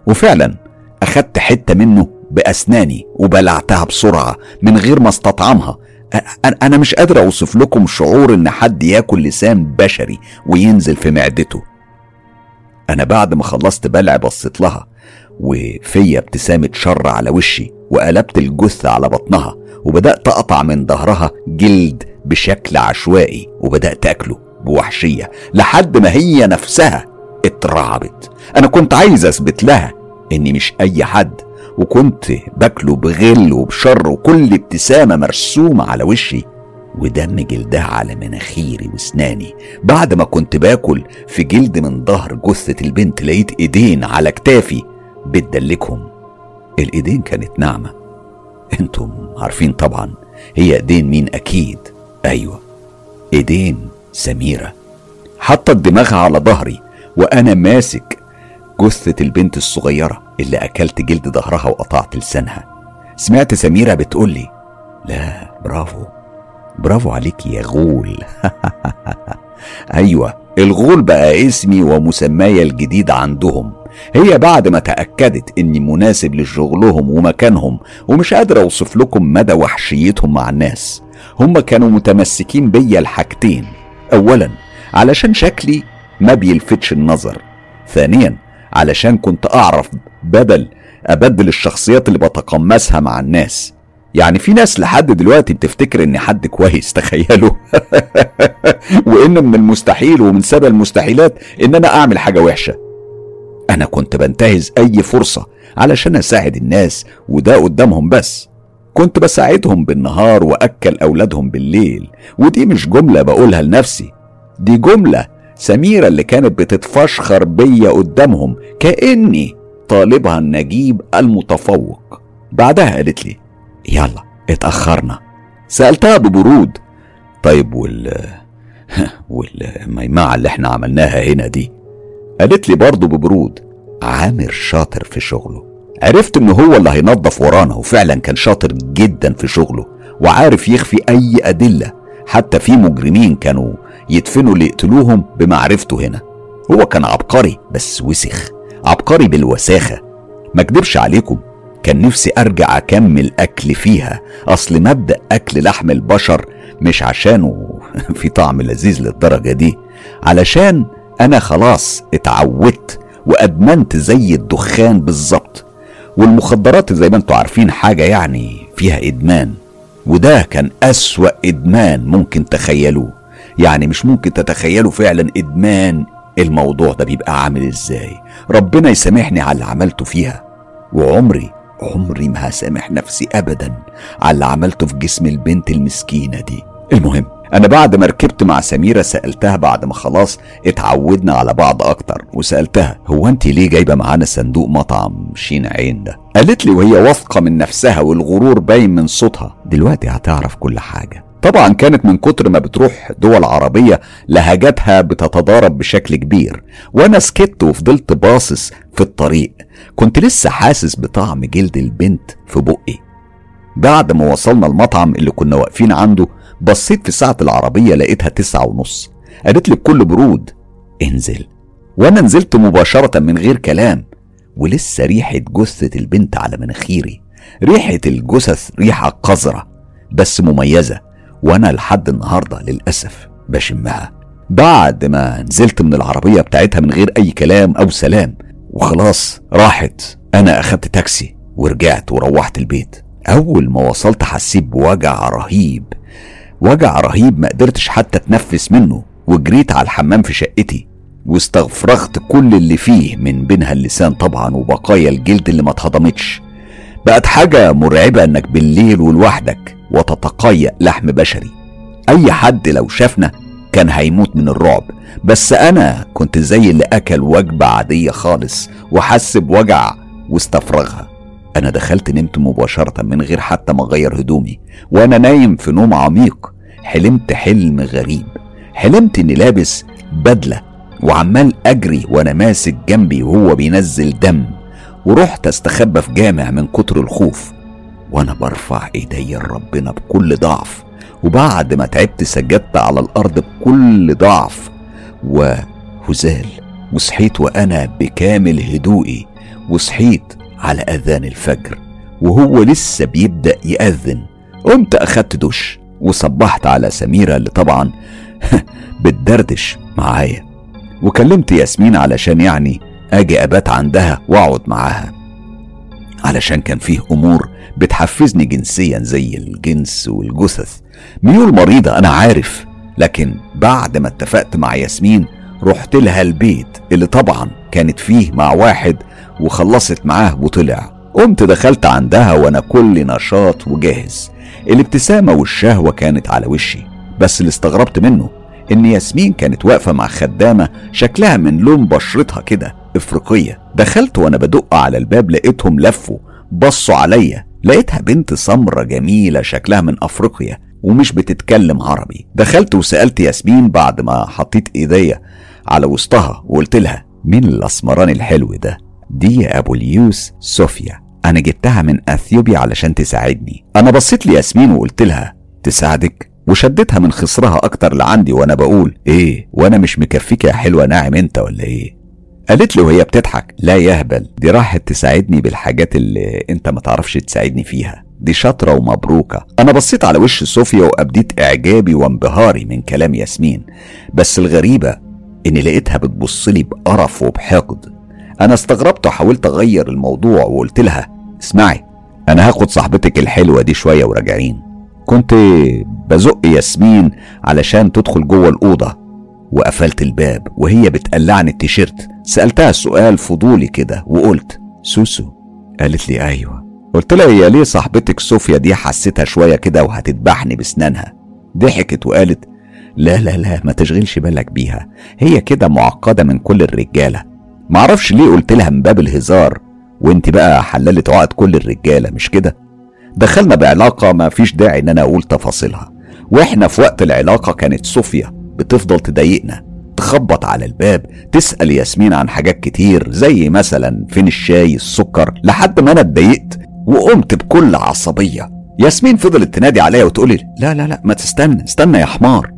وفعلا أخدت حتة منه بأسناني وبلعتها بسرعة من غير ما استطعمها. أنا مش قادر أوصف لكم شعور إن حد ياكل لسان بشري وينزل في معدته. أنا بعد ما خلصت بلع بصيت لها وفيا ابتسامة شر على وشي وقلبت الجثة على بطنها وبدأت أقطع من ظهرها جلد بشكل عشوائي وبدأت أكله بوحشية لحد ما هي نفسها اترعبت. أنا كنت عايز أثبت لها إني مش أي حد وكنت باكله بغل وبشر وكل ابتسامة مرسومة على وشي ودم جلدها على مناخيري وأسناني. بعد ما كنت باكل في جلد من ظهر جثة البنت لقيت إيدين على كتافي بتدلكهم الإيدين كانت ناعمة. أنتم عارفين طبعا هي إيدين مين أكيد. أيوه إيدين سميرة. حطت دماغها على ظهري وأنا ماسك جثة البنت الصغيرة اللي أكلت جلد ظهرها وقطعت لسانها. سمعت سميرة بتقولي لا برافو برافو عليك يا غول. أيوه الغول بقى اسمي ومسماي الجديد عندهم. هي بعد ما تأكدت إني مناسب لشغلهم ومكانهم ومش قادر أوصف لكم مدى وحشيتهم مع الناس هم كانوا متمسكين بيا الحاجتين أولا علشان شكلي ما بيلفتش النظر. ثانيا علشان كنت أعرف بدل أبدل الشخصيات اللي بتقمصها مع الناس. يعني في ناس لحد دلوقتي بتفتكر اني حد كويس تخيلوا. وإن من المستحيل ومن سبب المستحيلات إن أنا أعمل حاجة وحشة. أنا كنت بنتهز أي فرصة علشان أساعد الناس وده قدامهم بس. كنت بساعدهم بالنهار وأكل أولادهم بالليل ودي مش جملة بقولها لنفسي. دي جملة سميرة اللي كانت بتتفشخر بيا قدامهم كأني طالبها النجيب المتفوق. بعدها قالت لي يلا اتأخرنا. سألتها ببرود طيب وال والميمعة اللي إحنا عملناها هنا دي؟ قالت لي برضه ببرود عامر شاطر في شغله. عرفت إن هو اللي هينظف ورانا وفعلا كان شاطر جدا في شغله وعارف يخفي أي أدلة. حتى في مجرمين كانوا يدفنوا اللي يقتلوهم بمعرفته هنا. هو كان عبقري بس وسخ عبقري بالوساخة. ما اكدبش عليكم كان نفسي أرجع أكمل أكل فيها. أصل مبدأ أكل لحم البشر مش عشانه. في طعم لذيذ للدرجة دي. علشان أنا خلاص اتعودت وأدمنت زي الدخان بالظبط. والمخدرات زي ما أنتوا عارفين حاجة يعني فيها إدمان. وده كان أسوأ إدمان ممكن تخيلوه. يعني مش ممكن تتخيلوا فعلا إدمان الموضوع ده بيبقى عامل إزاي. ربنا يسامحني على اللي عملته فيها وعمري عمري ما هسامح نفسي ابدا على اللي عملته في جسم البنت المسكينة دي. المهم أنا بعد ما ركبت مع سميرة سألتها بعد ما خلاص اتعودنا على بعض أكتر وسألتها هو انت ليه جايبة معانا صندوق مطعم شين عين ده؟ قالت لي وهي واثقة من نفسها والغرور باين من صوتها. دلوقتي هتعرف كل حاجة. طبعا كانت من كتر ما بتروح دول عربية لهجاتها بتتضارب بشكل كبير وأنا سكت وفضلت باصص في الطريق. كنت لسه حاسس بطعم جلد البنت في بقي. بعد ما وصلنا المطعم اللي كنا واقفين عنده بصيت في ساعة العربية لقيتها تسعة ونص. قالت لي بكل برود انزل. وأنا نزلت مباشرة من غير كلام ولسه ريحة جثة البنت على مناخيري. ريحة الجثث ريحة قذرة بس مميزة. وأنا لحد النهاردة للأسف بشمها. بعد ما نزلت من العربية بتاعتها من غير أي كلام أو سلام وخلاص راحت. أنا أخدت تاكسي ورجعت وروحت البيت. أول ما وصلت حسيت بوجع رهيب. وجع رهيب ما قدرتش حتى اتنفس منه وجريت على الحمام في شقتي. واستفرغت كل اللي فيه من بينها اللسان طبعا وبقايا الجلد اللي ما اتهضمتش. بقت حاجة مرعبة إنك بالليل ولوحدك. وتتقيأ لحم بشري. أي حد لو شافنا كان هيموت من الرعب. بس أنا كنت زي اللي أكل وجبة عادية خالص وحس بوجع واستفرغها. أنا دخلت نمت مباشرة من غير حتى ما أغير هدومي. وأنا نايم في نوم عميق. حلمت حلم غريب. حلمت إني لابس بدلة وعمال أجري وأنا ماسك جنبي وهو بينزل دم. ورحت أستخبى في جامع من كتر الخوف. وأنا برفع ايدي لربنا بكل ضعف وبعد ما تعبت سجدت على الأرض بكل ضعف وهزال وصحيت وأنا بكامل هدوئي وصحيت على اذان الفجر وهو لسه بيبدأ يأذن. قمت أخدت دش وصبحت على سميرة اللي طبعا بتدردش معايا. وكلمت ياسمين علشان يعني آجي أبات عندها وأقعد معاها. علشان كان فيه أمور بتحفزني جنسيا زي الجنس والجثث. ميول مريضة أنا عارف. لكن بعد ما اتفقت مع ياسمين رحت لها البيت اللي طبعا كانت فيه مع واحد وخلصت معاه وطلع. قمت دخلت عندها وأنا كل نشاط وجاهز. الابتسامة والشهوة كانت على وشي. بس اللي استغربت منه إن ياسمين كانت واقفة مع خدامة شكلها من لون بشرتها كده. إفريقية. دخلت وأنا بدق على الباب لقيتهم لفوا بصوا عليا. لقيتها بنت سمرة جميلة شكلها من أفريقيا ومش بتتكلم عربي. دخلت وسألت ياسمين بعد ما حطيت إيديا على وسطها وقلت لها مين الأسمران الحلو ده؟ دي يا أبو اليوس صوفيا أنا جبتها من أثيوبيا علشان تساعدني. أنا بصيت لياسمين وقلت لها تساعدك؟ وشدتها من خصرها أكتر لعندي وأنا بقول إيه وأنا مش مكفيك يا حلوة ناعم أنت ولا إيه؟ قالت له وهي بتضحك. لا يهبل. دي راحت تساعدني بالحاجات اللي انت ما تعرفش تساعدني فيها. دي شاطرة ومبروكة. أنا بصيت على وش صوفيا وأبديت إعجابي وانبهاري من كلام ياسمين. بس الغريبة إني لقيتها بتبصلي بقرف وبحقد. أنا استغربت وحاولت أغير الموضوع وقلت لها اسمعي أنا هاخد صاحبتك الحلوة دي شوية وراجعين. كنت بزق ياسمين علشان تدخل جوه الأوضة. وقفلت الباب وهي بتقلعني التيشيرت. سألتها سؤال فضولي كده وقلت سوسو؟ قالت لي أيوة. قلت لها هي ليه صاحبتك صوفيا دي حسيتها شوية كده وهتذبحني بسنانها؟ ضحكت وقالت لا لا لا ما تشغلش بالك بيها. هي كده معقدة من كل الرجالة. معرفش ليه قلت لها من باب الهزار. وانت بقى حللت عقد كل الرجالة مش كده؟ دخلنا بعلاقة ما فيش داعي إن أنا أقول تفاصيلها. وإحنا في وقت العلاقة كانت صوفيا بتفضل تضايقنا تخبط على الباب تسأل ياسمين عن حاجات كتير زي مثلا فين الشاي السكر لحد ما أنا اتضايقت وقمت بكل عصبية. ياسمين فضلت تنادي عليا وتقولي لا لا لا ما تستنى استنى يا حمار.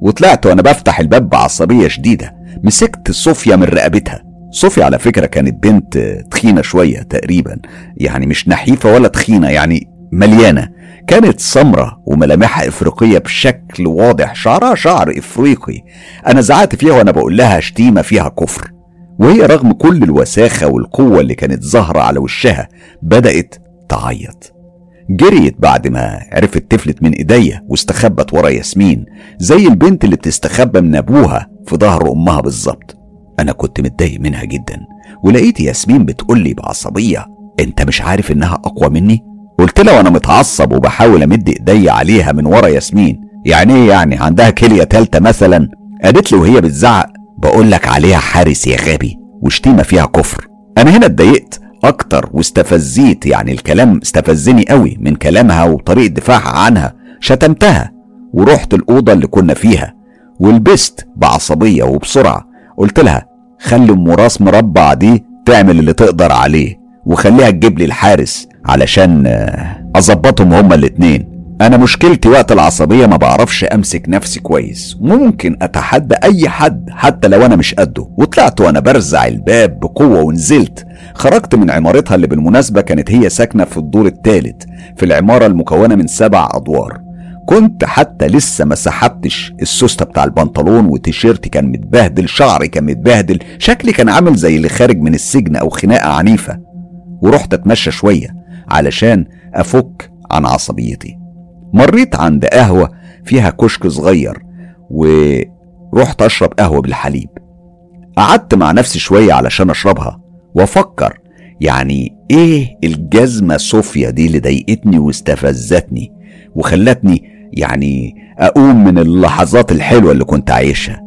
وطلعت وأنا بفتح الباب بعصبية شديدة مسكت صوفيا من رقبتها. صوفيا على فكرة كانت بنت تخينة شوية تقريبا يعني مش نحيفة ولا تخينة يعني مليانة. كانت سمرة وملامحها إفريقية بشكل واضح شعرها شعر إفريقي. أنا زعقت فيها وأنا بقول لها شتيمة فيها كفر. وهي رغم كل الوساخة والقوة اللي كانت ظاهرة على وشها بدأت تعيط. جريت بعد ما عرفت تفلت من إيديا واستخبت ورا ياسمين زي البنت اللي بتستخبى من أبوها في ظهر أمها بالظبط. أنا كنت متضايق منها جدا ولقيت ياسمين بتقولي بعصبية أنت مش عارف إنها أقوى مني؟ قلت لها وأنا متعصب وبحاول أمد ايديا عليها من ورا ياسمين. يعني إيه يعني؟ عندها كلية تالتة مثلا. قالت لي وهي بتزعق بقول لك عليها حارس يا غبي وشتيمة فيها كفر. أنا هنا اتضايقت أكتر واستفزيت يعني الكلام استفزني قوي من كلامها وطريقة دفاعها عنها. شتمتها ورحت الأوضة اللي كنا فيها ولبست بعصبية وبسرعة. قلت لها خلي أم راس مربع دي تعمل اللي تقدر عليه وخليها تجيب لي الحارس علشان أظبطهم هما الاتنين. أنا مشكلتي وقت العصبية ما بعرفش أمسك نفسي كويس. ممكن أتحدى أي حد حتى لو أنا مش قده. وطلعت وأنا برزع الباب بقوة ونزلت. خرجت من عمارتها اللي بالمناسبة كانت هي ساكنة في الدور الثالث في العمارة المكونة من سبع أدوار. كنت حتى لسه ما سحبتش السوستة بتاع البنطلون وتيشيرتي كان متبهدل شعري كان متبهدل شكلي كان عامل زي اللي خارج من السجن أو خناقة عنيفة. ورحت أتمشى شوية. علشان أفك عن عصبيتي. مريت عند قهوة فيها كشك صغير ورحت أشرب قهوة بالحليب. قعدت مع نفسي شوية علشان أشربها وأفكر يعني إيه الجزمة صوفيا دي اللي ضايقتني واستفزتني وخلتني يعني أقوم من اللحظات الحلوة اللي كنت عايشها.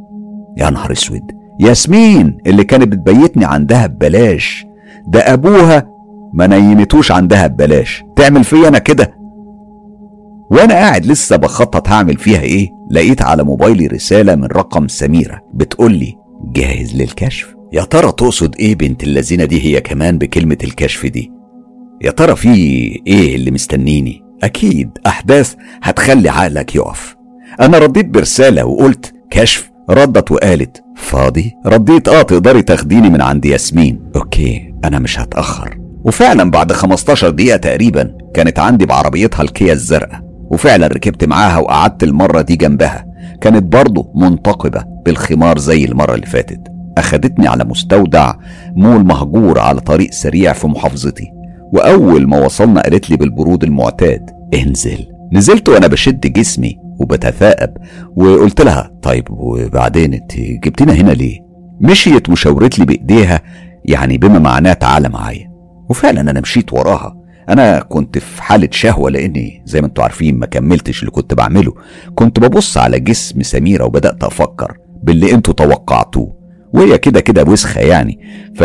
يا نهار أسود! ياسمين اللي كانت بتبيتني عندها ببلاش ده أبوها ما نيمتوش عندها ببلاش. تعمل فيا أنا كده. وأنا قاعد لسه بخطط هعمل فيها إيه؟ لقيت على موبايلي رسالة من رقم سميرة. بتقول لي جاهز للكشف؟ يا ترى تقصد إيه بنت اللذينة دي هي كمان بكلمة الكشف دي؟ يا ترى في إيه اللي مستنيني؟ أكيد أحداث هتخلي عقلك يقف. أنا رديت برسالة وقلت كشف؟ ردت وقالت فاضي. رديت آه تقدري تاخديني من عند ياسمين. أوكي أنا مش هتأخر. وفعلا بعد 15 دقيقة تقريبا كانت عندي بعربيتها الكيا الزرقاء وفعلا ركبت معاها وقعدت المرة دي جنبها. كانت برضه منتقبة بالخمار زي المرة اللي فاتت. أخدتني على مستودع مول مهجور على طريق سريع في محافظتي. وأول ما وصلنا قالت لي بالبرود المعتاد انزل. نزلت وأنا بشد جسمي وبتثاءب وقلت لها طيب وبعدين انت جبتنا هنا ليه؟ مشيت وشاورت لي بإيديها يعني بما معناه تعالى معايا. وفعلا أنا مشيت وراها. أنا كنت في حالة شهوة لأني زي ما أنتوا عارفين ما كملتش اللي كنت بعمله. كنت ببص على جسم سميرة وبدأت أفكر باللي أنتوا توقعتوه وهي كده كده وسخه يعني. ف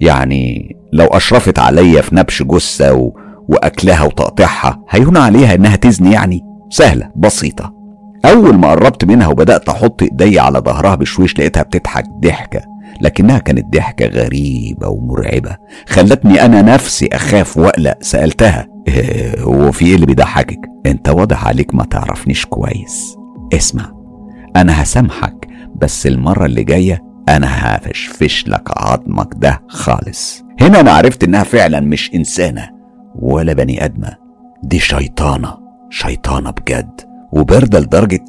يعني لو أشرفت عليا في نبش جثة و... وأكلها وتقطيعها هيهون عليها إنها تزني يعني؟ سهلة بسيطة. أول ما قربت منها وبدأت أحط إيدي على ظهرها بشويش لقيتها بتضحك ضحكة. لكنها كانت ضحكة غريبة ومرعبة خلتني أنا نفسي أخاف وأقلق سألتها إيه هو في إيه اللي بيضحكك؟ أنت واضح عليك ما تعرفنيش كويس. اسمع أنا هسامحك بس المرة اللي جاية أنا هفشفش لك عظمك ده خالص. هنا أنا عرفت إنها فعلا مش إنسانة ولا بني آدمة دي شيطانة شيطانة بجد وباردة لدرجة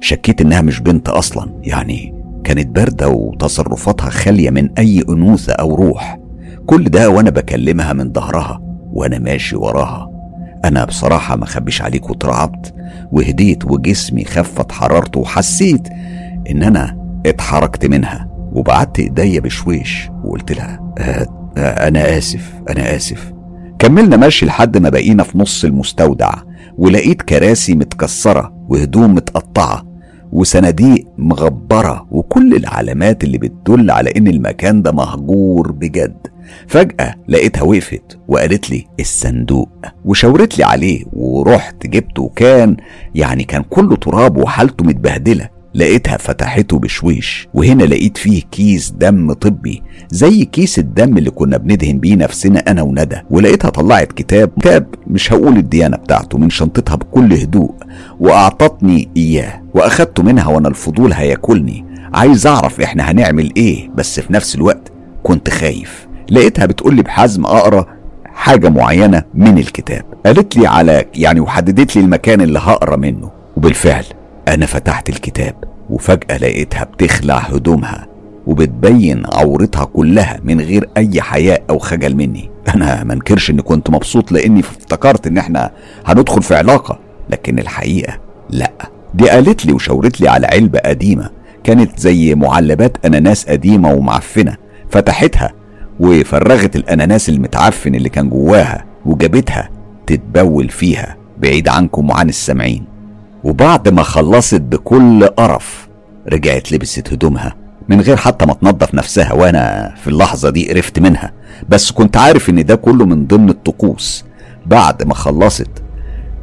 شكيت إنها مش بنت أصلا يعني كانت باردة وتصرفاتها خالية من أي أنوثة أو روح. كل ده وأنا بكلمها من ظهرها وأنا ماشي وراها. أنا بصراحة ما خبيش عليك واترعبت وهديت وجسمي خفت حرارته وحسيت إن أنا اتحركت منها وبعدت إيديا بشويش وقلت لها آه آه أنا آسف أنا آسف. كملنا ماشي لحد ما بقينا في نص المستودع ولقيت كراسي متكسرة وهدوم متقطعة. وصناديق مغبرة وكل العلامات اللي بتدل على إن المكان ده مهجور بجد. فجأة لقيتها وقفت وقالت لي الصندوق وشاورت لي عليه ورحت جبته كان يعني كان كله تراب وحالته متبهدلة. لقيتها فتحته بشويش وهنا لقيت فيه كيس دم طبي زي كيس الدم اللي كنا بندهن بيه نفسنا أنا وندى ولقيتها طلعت كتاب كتاب مش هقول الديانة بتاعته من شنطتها بكل هدوء وأعطتني إياه وأخدته منها وأنا الفضول هياكلني. عايز أعرف إحنا هنعمل إيه بس في نفس الوقت كنت خايف. لقيتها بتقولي بحزم أقرأ حاجة معينة من الكتاب. قالت لي على يعني وحددت لي المكان اللي هقرأ منه. وبالفعل أنا فتحت الكتاب وفجأة لقيتها بتخلع هدومها وبتبين عورتها كلها من غير أي حياء أو خجل مني. أنا منكرش إني كنت مبسوط لإني افتكرت إن إحنا هندخل في علاقة لكن الحقيقة لأ. دي قالت لي وشاورت لي على علبة قديمة كانت زي معلبات أناناس قديمة ومعفنة. فتحتها وفرغت الأناناس المتعفن اللي كان جواها وجابتها تتبول فيها بعيد عنكم وعن السامعين وبعد ما خلصت بكل قرف رجعت لبست هدومها من غير حتى ما تنظف نفسها وأنا في اللحظة دي قرفت منها. بس كنت عارف إن ده كله من ضمن الطقوس. بعد ما خلصت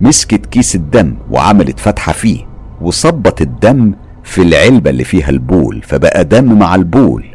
مسكت كيس الدم وعملت فتحة فيه وصبت الدم في العلبة اللي فيها البول فبقى دم مع البول.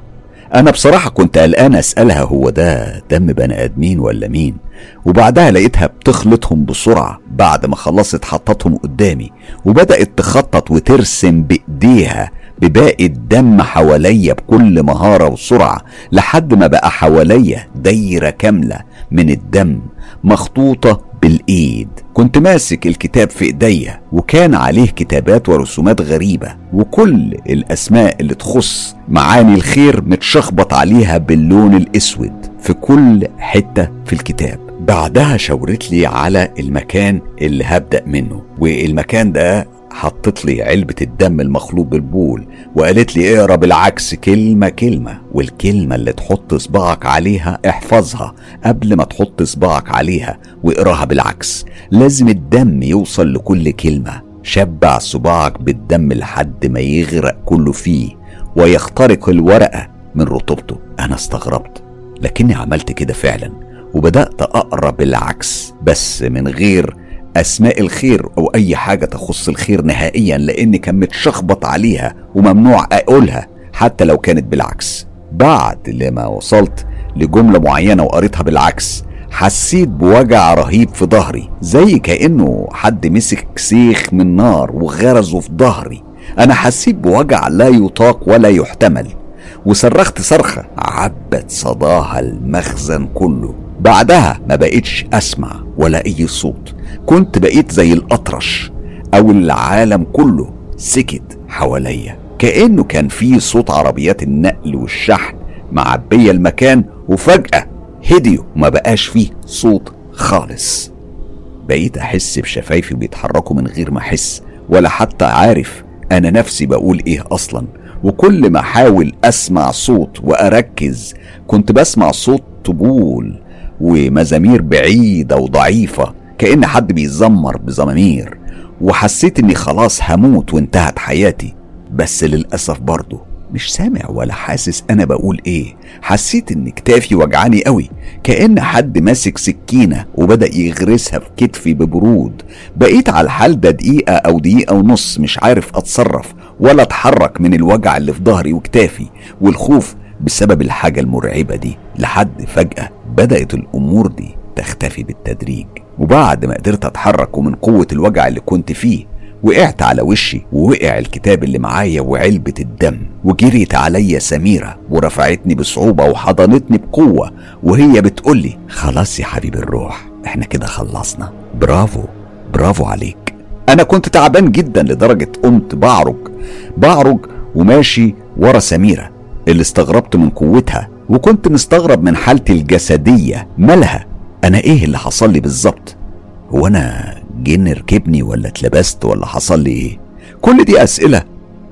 أنا بصراحة كنت قلقان أسألها هو ده دم بني آدمين ولا مين؟ وبعدها لقيتها بتخلطهم بسرعة بعد ما خلصت حطتهم قدامي وبدأت تخطط وترسم بإيديها بباقي الدم حواليا بكل مهارة وسرعة لحد ما بقى حواليا دايرة كاملة من الدم مخطوطة بالإيد. كنت ماسك الكتاب في إيديا وكان عليه كتابات ورسومات غريبة وكل الأسماء اللي تخص معاني الخير متشخبط عليها باللون الأسود في كل حتة في الكتاب. بعدها شاورت لي على المكان اللي هبدأ منه والمكان ده حطت لي علبة الدم المخلوط بالبول وقالت لي اقرا بالعكس كلمة كلمة والكلمة اللي تحط صباعك عليها احفظها قبل ما تحط صباعك عليها واقراها بالعكس. لازم الدم يوصل لكل كلمة شبع صباعك بالدم لحد ما يغرق كله فيه ويخترق الورقة من رطوبته. أنا استغربت لكني عملت كده فعلا وبدأت أقرأ بالعكس بس من غير أسماء الخير أو أي حاجة تخص الخير نهائيا لأن كان متشخبط عليها وممنوع أقولها حتى لو كانت بالعكس. بعد لما وصلت لجملة معينة وقريتها بالعكس حسيت بوجع رهيب في ظهري زي كأنه حد مسك سيخ من نار وغرزه في ظهري. أنا حسيت بوجع لا يطاق ولا يحتمل وصرخت صرخة عبت صداها المخزن كله. بعدها ما بقيتش أسمع ولا أي صوت. كنت بقيت زي الأطرش أو العالم كله سكت حواليا. كأنه كان في صوت عربيات النقل والشحن معبية المكان وفجأة هديوا ما بقاش فيه صوت خالص. بقيت أحس بشفايفي بيتحركوا من غير ما أحس ولا حتى عارف أنا نفسي بقول إيه أصلا. وكل ما أحاول أسمع صوت وأركز كنت بسمع صوت طبول ومزامير بعيدة وضعيفة. كأن حد بيزمر بزمامير وحسيت إني خلاص هموت وانتهت حياتي. بس للأسف برضه مش سامع ولا حاسس أنا بقول إيه. حسيت إن كتافي وجعاني قوي كأن حد ماسك سكينة وبدأ يغرسها في كتفي ببرود. بقيت على الحال ده دقيقة أو دقيقة ونص مش عارف أتصرف ولا أتحرك من الوجع اللي في ظهري وكتافي والخوف بسبب الحاجة المرعبة دي. لحد فجأة بدأت الأمور دي تختفي بالتدريج. وبعد ما قدرت أتحرك ومن قوة الوجع اللي كنت فيه وقعت على وشي ووقع الكتاب اللي معايا وعلبة الدم وجريت عليا سميرة ورفعتني بصعوبة وحضنتني بقوة وهي بتقولي خلاص يا حبيب الروح إحنا كده خلصنا. برافو برافو عليك. أنا كنت تعبان جدا لدرجة قمت بعرج بعرج وماشي ورا سميرة اللي استغربت من قوتها وكنت مستغرب من حالتي الجسدية مالها؟ أنا إيه اللي حصل لي بالظبط؟ هو أنا جن ركبني ولا اتلبست ولا حصل لي إيه؟ كل دي أسئلة.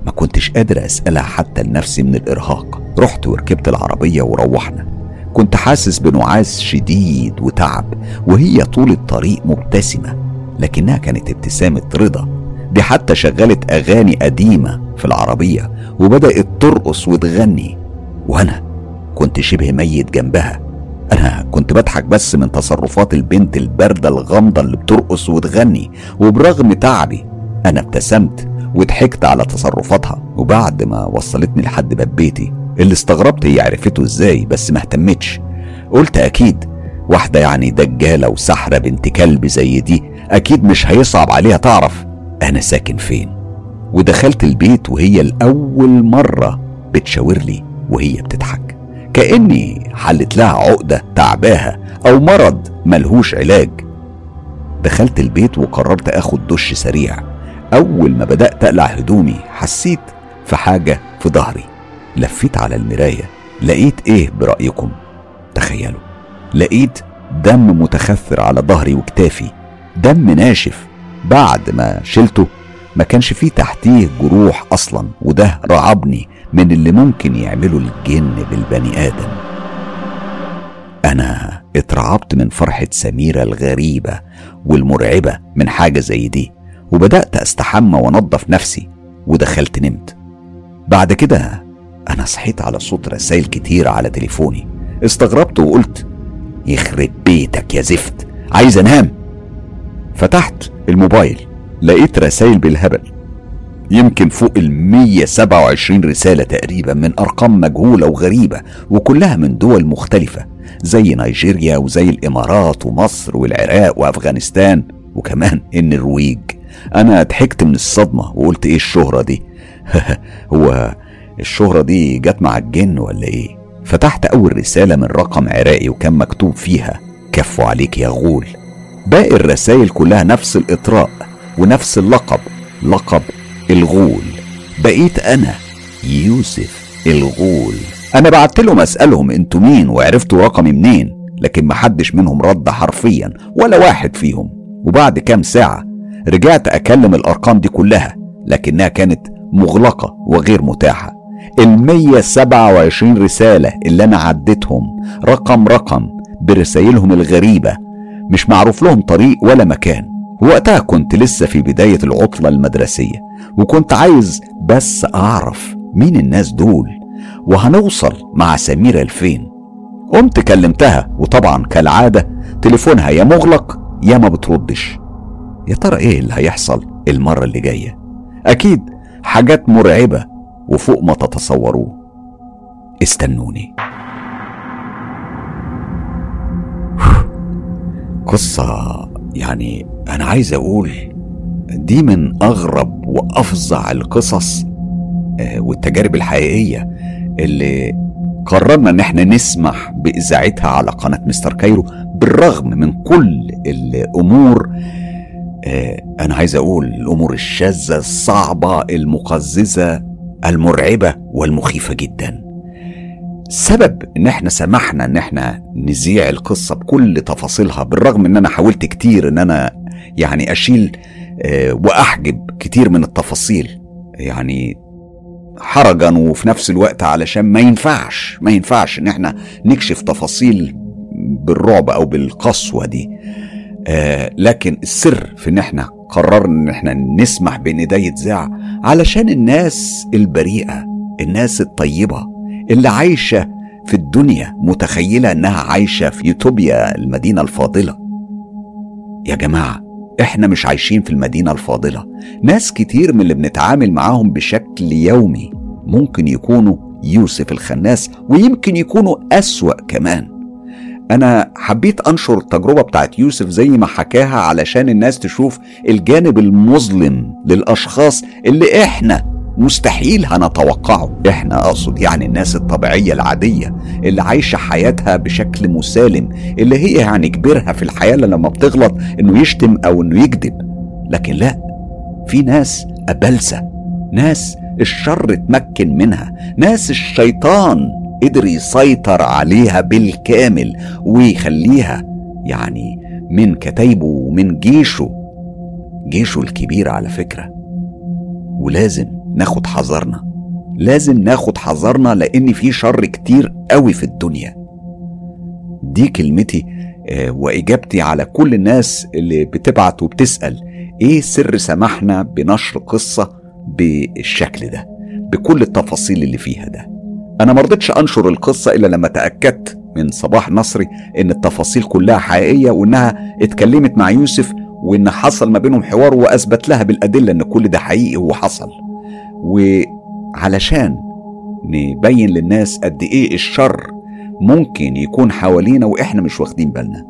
ما كنتش قادر أسألها حتى لنفسي من الإرهاق. رحت وركبت العربية وروحنا. كنت حاسس بنعاس شديد وتعب وهي طول الطريق مبتسمة لكنها كانت ابتسامة رضا. دي حتى شغلت أغاني قديمة في العربية وبدأت ترقص وتغني. وأنا كنت شبه ميت جنبها. أنا كنت بضحك بس من تصرفات البنت الباردة الغامضة اللي بترقص وتغني وبرغم تعبي أنا ابتسمت وضحكت على تصرفاتها وبعد ما وصلتني لحد باب بيتي. اللي استغربت هي عرفته إزاي بس ما اهتمتش. قلت أكيد واحدة يعني دجالة وسحرة بنت كلب زي دي أكيد مش هيصعب عليها تعرف أنا ساكن فين. ودخلت البيت وهي الأول مرة بتشاور لي وهي بتضحك. كأني حلت لها عقدة تعباها أو مرض ملهوش علاج. دخلت البيت وقررت آخد دش سريع. أول ما بدأت أقلع هدومي حسيت في حاجة في ظهري. لفيت على المراية لقيت إيه برأيكم؟ تخيلوا. لقيت دم متخثر على ظهري وكتافي. دم ناشف. بعد ما شلته ما كانش فيه تحتيه جروح أصلا وده رعبني. من اللي ممكن يعمله الجن بالبني آدم. أنا اترعبت من فرحة سميرة الغريبة والمرعبة من حاجة زي دي وبدأت أستحمى وأنظف نفسي ودخلت نمت. بعد كده أنا صحيت على صوت رسائل كتير على تليفوني. استغربت وقلت يخرب بيتك يا زفت عايز أنام. فتحت الموبايل لقيت رسائل بالهبل. يمكن فوق ال 127 رسالة تقريبا من أرقام مجهولة وغريبة وكلها من دول مختلفة زي نيجيريا وزي الإمارات ومصر والعراق وأفغانستان وكمان النرويج. أنا ضحكت من الصدمة وقلت إيه الشهرة دي؟ هو الشهرة دي جت مع الجن ولا إيه؟ فتحت أول رسالة من رقم عراقي وكان مكتوب فيها كفوا عليك يا غول باقي الرسائل كلها نفس الإطراء ونفس اللقب. لقب الغول. بقيت أنا يوسف الغول. أنا بعت لهم أسألهم أنتوا مين وعرفتوا رقمي منين لكن محدش منهم رد حرفيا ولا واحد فيهم. وبعد كام ساعة رجعت أكلم الأرقام دي كلها لكنها كانت مغلقة وغير متاحة. ال 127 رسالة اللي أنا عديتهم رقم رقم برسايلهم الغريبة. مش معروف لهم طريق ولا مكان. وقتها كنت لسه في بداية العطلة المدرسية وكنت عايز بس أعرف مين الناس دول وهنوصل مع سميرة لفين قمت كلمتها وطبعا كالعادة تليفونها يا مغلق يا ما بتردش. يا ترى إيه اللي هيحصل المرة اللي جاية؟ أكيد حاجات مرعبة وفوق ما تتصوروه. استنوني. قصة يعني أنا عايز أقول دي من أغرب وأفظع القصص آه، والتجارب الحقيقية اللي قررنا إن إحنا نسمح بإذاعتها على قناة مستر كايرو بالرغم من كل الأمور آه، أنا عايز أقول الأمور الشاذة الصعبة المقززة المرعبة والمخيفة جدا. سبب إن إحنا سمحنا إن إحنا نذيع القصة بكل تفاصيلها بالرغم إن أنا حاولت كتير إن أنا يعني أشيل آه، وأحجب كتير من التفاصيل. يعني حرجا وفي نفس الوقت علشان ما ينفعش ما ينفعش إن إحنا نكشف تفاصيل بالرعب أو بالقسوة دي. آه لكن السر في إن إحنا قررنا إن إحنا نسمح بإن ده يتذاع علشان الناس البريئة الناس الطيبة اللي عايشة في الدنيا متخيلة إنها عايشة في يوتوبيا المدينة الفاضلة. يا جماعة إحنا مش عايشين في المدينة الفاضلة. ناس كتير من اللي بنتعامل معاهم بشكل يومي ممكن يكونوا يوسف الخناس ويمكن يكونوا أسوأ كمان. أنا حبيت أنشر التجربه بتاعت يوسف زي ما حكاها علشان الناس تشوف الجانب المظلم للأشخاص اللي إحنا مستحيل هنتوقعه. إحنا أقصد يعني الناس الطبيعية العادية اللي عايشة حياتها بشكل مسالم اللي هي يعني كبرها في الحياة لما بتغلط إنه يشتم أو إنه يكذب. لكن لا في ناس أبلسة ناس الشر اتمكن منها ناس الشيطان قدر يسيطر عليها بالكامل ويخليها يعني من كتايبه ومن جيشه. جيشه الكبير على فكرة. ولازم ناخد حذرنا. لازم ناخد حذرنا لأن في شر كتير قوي في الدنيا. دي كلمتي آه، وإجابتي على كل الناس اللي بتبعت وبتسأل إيه سر سماحنا بنشر قصة بالشكل ده بكل التفاصيل اللي فيها ده؟ أنا مرضتش أنشر القصة إلا لما تأكدت من صباح نصري إن التفاصيل كلها حقيقية وإنها اتكلمت مع يوسف وإن حصل ما بينهم حوار وأثبت لها بالأدلة إن كل ده حقيقي وحصل. وعلشان نبين للناس قد إيه الشر ممكن يكون حوالينا وإحنا مش واخدين بالنا.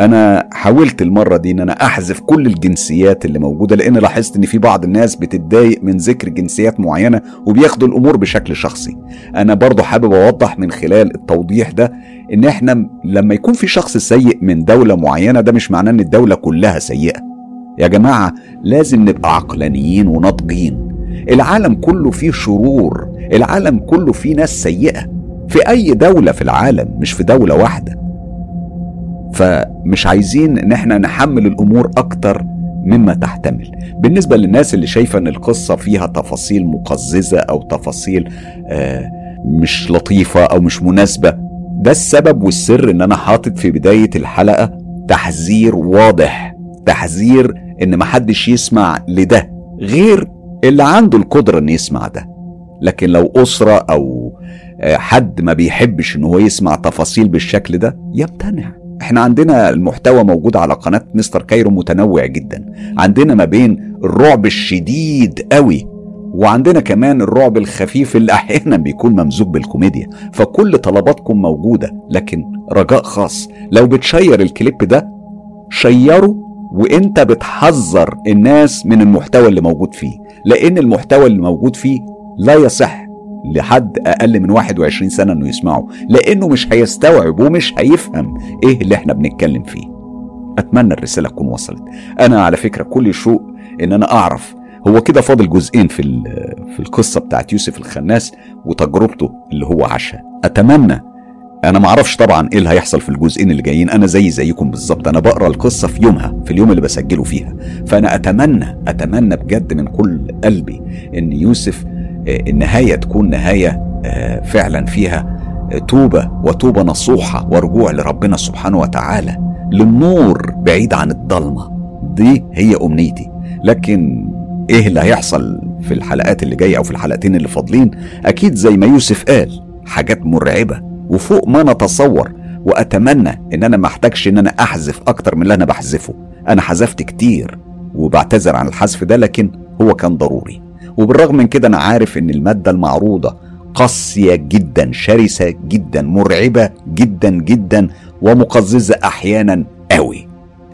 أنا حاولت المرة دي إن أنا أحذف كل الجنسيات اللي موجودة لأن لاحظت إن في بعض الناس بتتضايق من ذكر جنسيات معينة وبياخدوا الأمور بشكل شخصي. أنا برضو حابب أوضح من خلال التوضيح ده إن إحنا لما يكون في شخص سيء من دولة معينة ده مش معناه إن الدولة كلها سيئة. يا جماعة لازم نبقى عقلانيين وناضجين. العالم كله فيه شرور العالم كله فيه ناس سيئة. في أي دولة في العالم مش في دولة واحدة. فمش عايزين إن إحنا نحمل الأمور أكتر مما تحتمل. بالنسبة للناس اللي شايفة إن القصة فيها تفاصيل مقززة أو تفاصيل آه مش لطيفة أو مش مناسبة ده السبب والسر إن أنا حاطط في بداية الحلقة تحذير واضح تحذير إن محدش يسمع لده. غير اللي عنده القدرة ان يسمع ده. لكن لو أسرة أو آه، حد ما بيحبش ان هو يسمع تفاصيل بالشكل ده يمتنع. إحنا عندنا المحتوى موجود على قناة مستر كايرو متنوع جدا. عندنا ما بين الرعب الشديد قوي وعندنا كمان الرعب الخفيف اللي أحيانا بيكون ممزوج بالكوميديا. فكل طلباتكم موجودة لكن رجاء خاص. لو بتشير الكليب ده شيره وانت بتحذر الناس من المحتوى اللي موجود فيه لأن المحتوى اللي موجود فيه لا يصح لحد أقل من 21 سنة انه يسمعه لأنه مش هيستوعب ومش هيفهم إيه اللي إحنا بنتكلم فيه. اتمنى الرسالة تكون وصلت. أنا على فكرة كل شوق ان أنا اعرف هو كده فاضل جزئين في في القصة بتاعت يوسف الخناس وتجربته اللي هو عاشها. اتمنى أنا ما أعرفش طبعا إيه اللي هيحصل في الجزئين اللي جايين. أنا زي زيكم بالظبط. أنا بقرأ القصة في يومها في اليوم اللي بسجله فيها. فأنا أتمنى أتمنى بجد من كل قلبي إن يوسف آه، النهايه تكون نهاية آه، فعلا فيها توبة وتوبة نصوحة ورجوع لربنا سبحانه وتعالى. للنور بعيد عن الضلمة. دي هي أمنيتي. لكن إيه اللي هيحصل في الحلقات اللي جاية أو في الحلقتين اللي فاضلين؟ أكيد زي ما يوسف قال حاجات مرعبة. وفوق ما نتصور وأتمنى إن أنا ما أحتاجش إن أنا أحذف أكتر من اللي أنا بحذفه. أنا حذفت كتير وبعتذر عن الحذف ده لكن هو كان ضروري. وبالرغم من كده أنا عارف إن المادة المعروضة قاسية جدا شرسة جدا مرعبة جدا جدا ومقززة أحيانا قوي.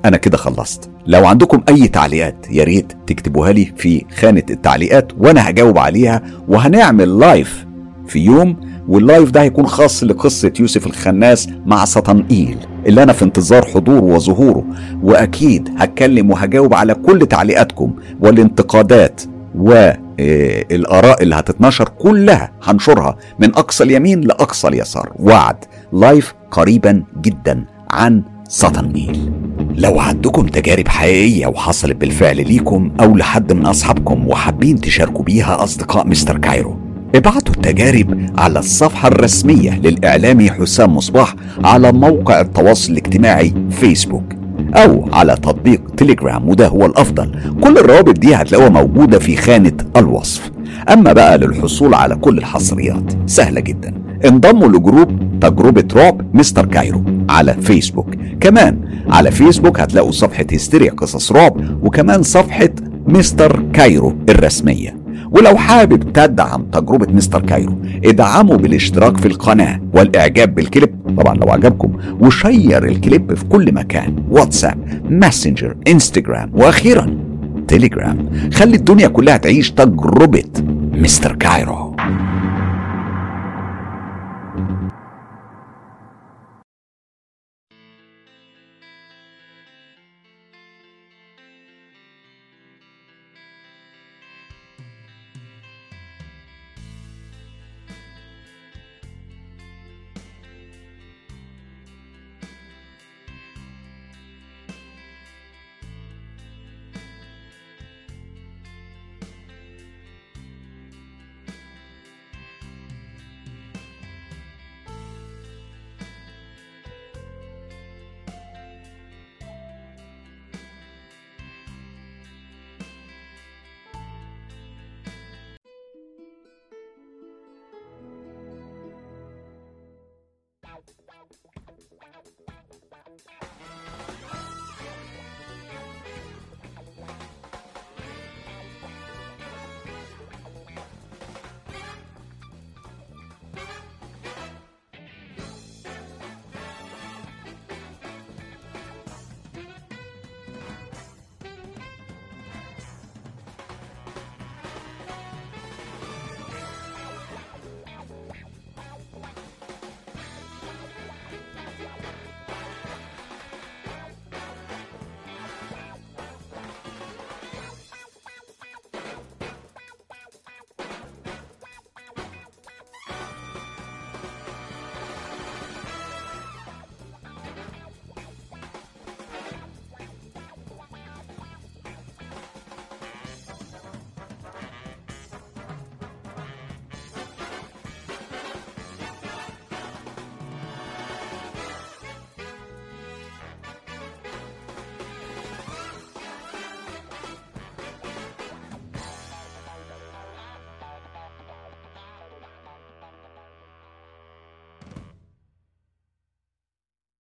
أنا كده خلصت. لو عندكم أي تعليقات يا ريت تكتبوها لي في خانة التعليقات وأنا هجاوب عليها وهنعمل live في يوم وال live ده هيكون خاص لقصة يوسف الخناس مع سطنئيل اللي أنا في انتظار حضوره وظهوره وأكيد هتكلم وهجاوب على كل تعليقاتكم والانتقادات والآراء اللي هتتنشر كلها هنشرها من أقصى اليمين لأقصى اليسار. وعد live قريبا جدا عن سطنئيل لو عندكم تجارب حقيقية وحصلت بالفعل ليكم أو لحد من أصحابكم وحابين تشاركوا بيها أصدقاء مستر كايرو ابعتوا التجارب على الصفحة الرسمية للإعلامي حسام مصباح على موقع التواصل الاجتماعي فيسبوك أو على تطبيق تليجرام وده هو الأفضل. كل الروابط دي هتلاقوها موجودة في خانة الوصف. أما بقى للحصول على كل الحصريات سهلة جدا. انضموا ل group تجربة رعب مستر كايرو على فيسبوك. كمان على فيسبوك هتلاقوا صفحة هستيريا قصص رعب وكمان صفحة مستر كايرو الرسمية. ولو حابب تدعم تجربة مستر كايرو ادعموا بالاشتراك في القناة والإعجاب بالكليب. طبعا لو عجبكم و share الكليب في كل مكان واتساب ماسنجر إنستجرام وأخيرا تليجرام خلي الدنيا كلها تعيش تجربة مستر كايرو.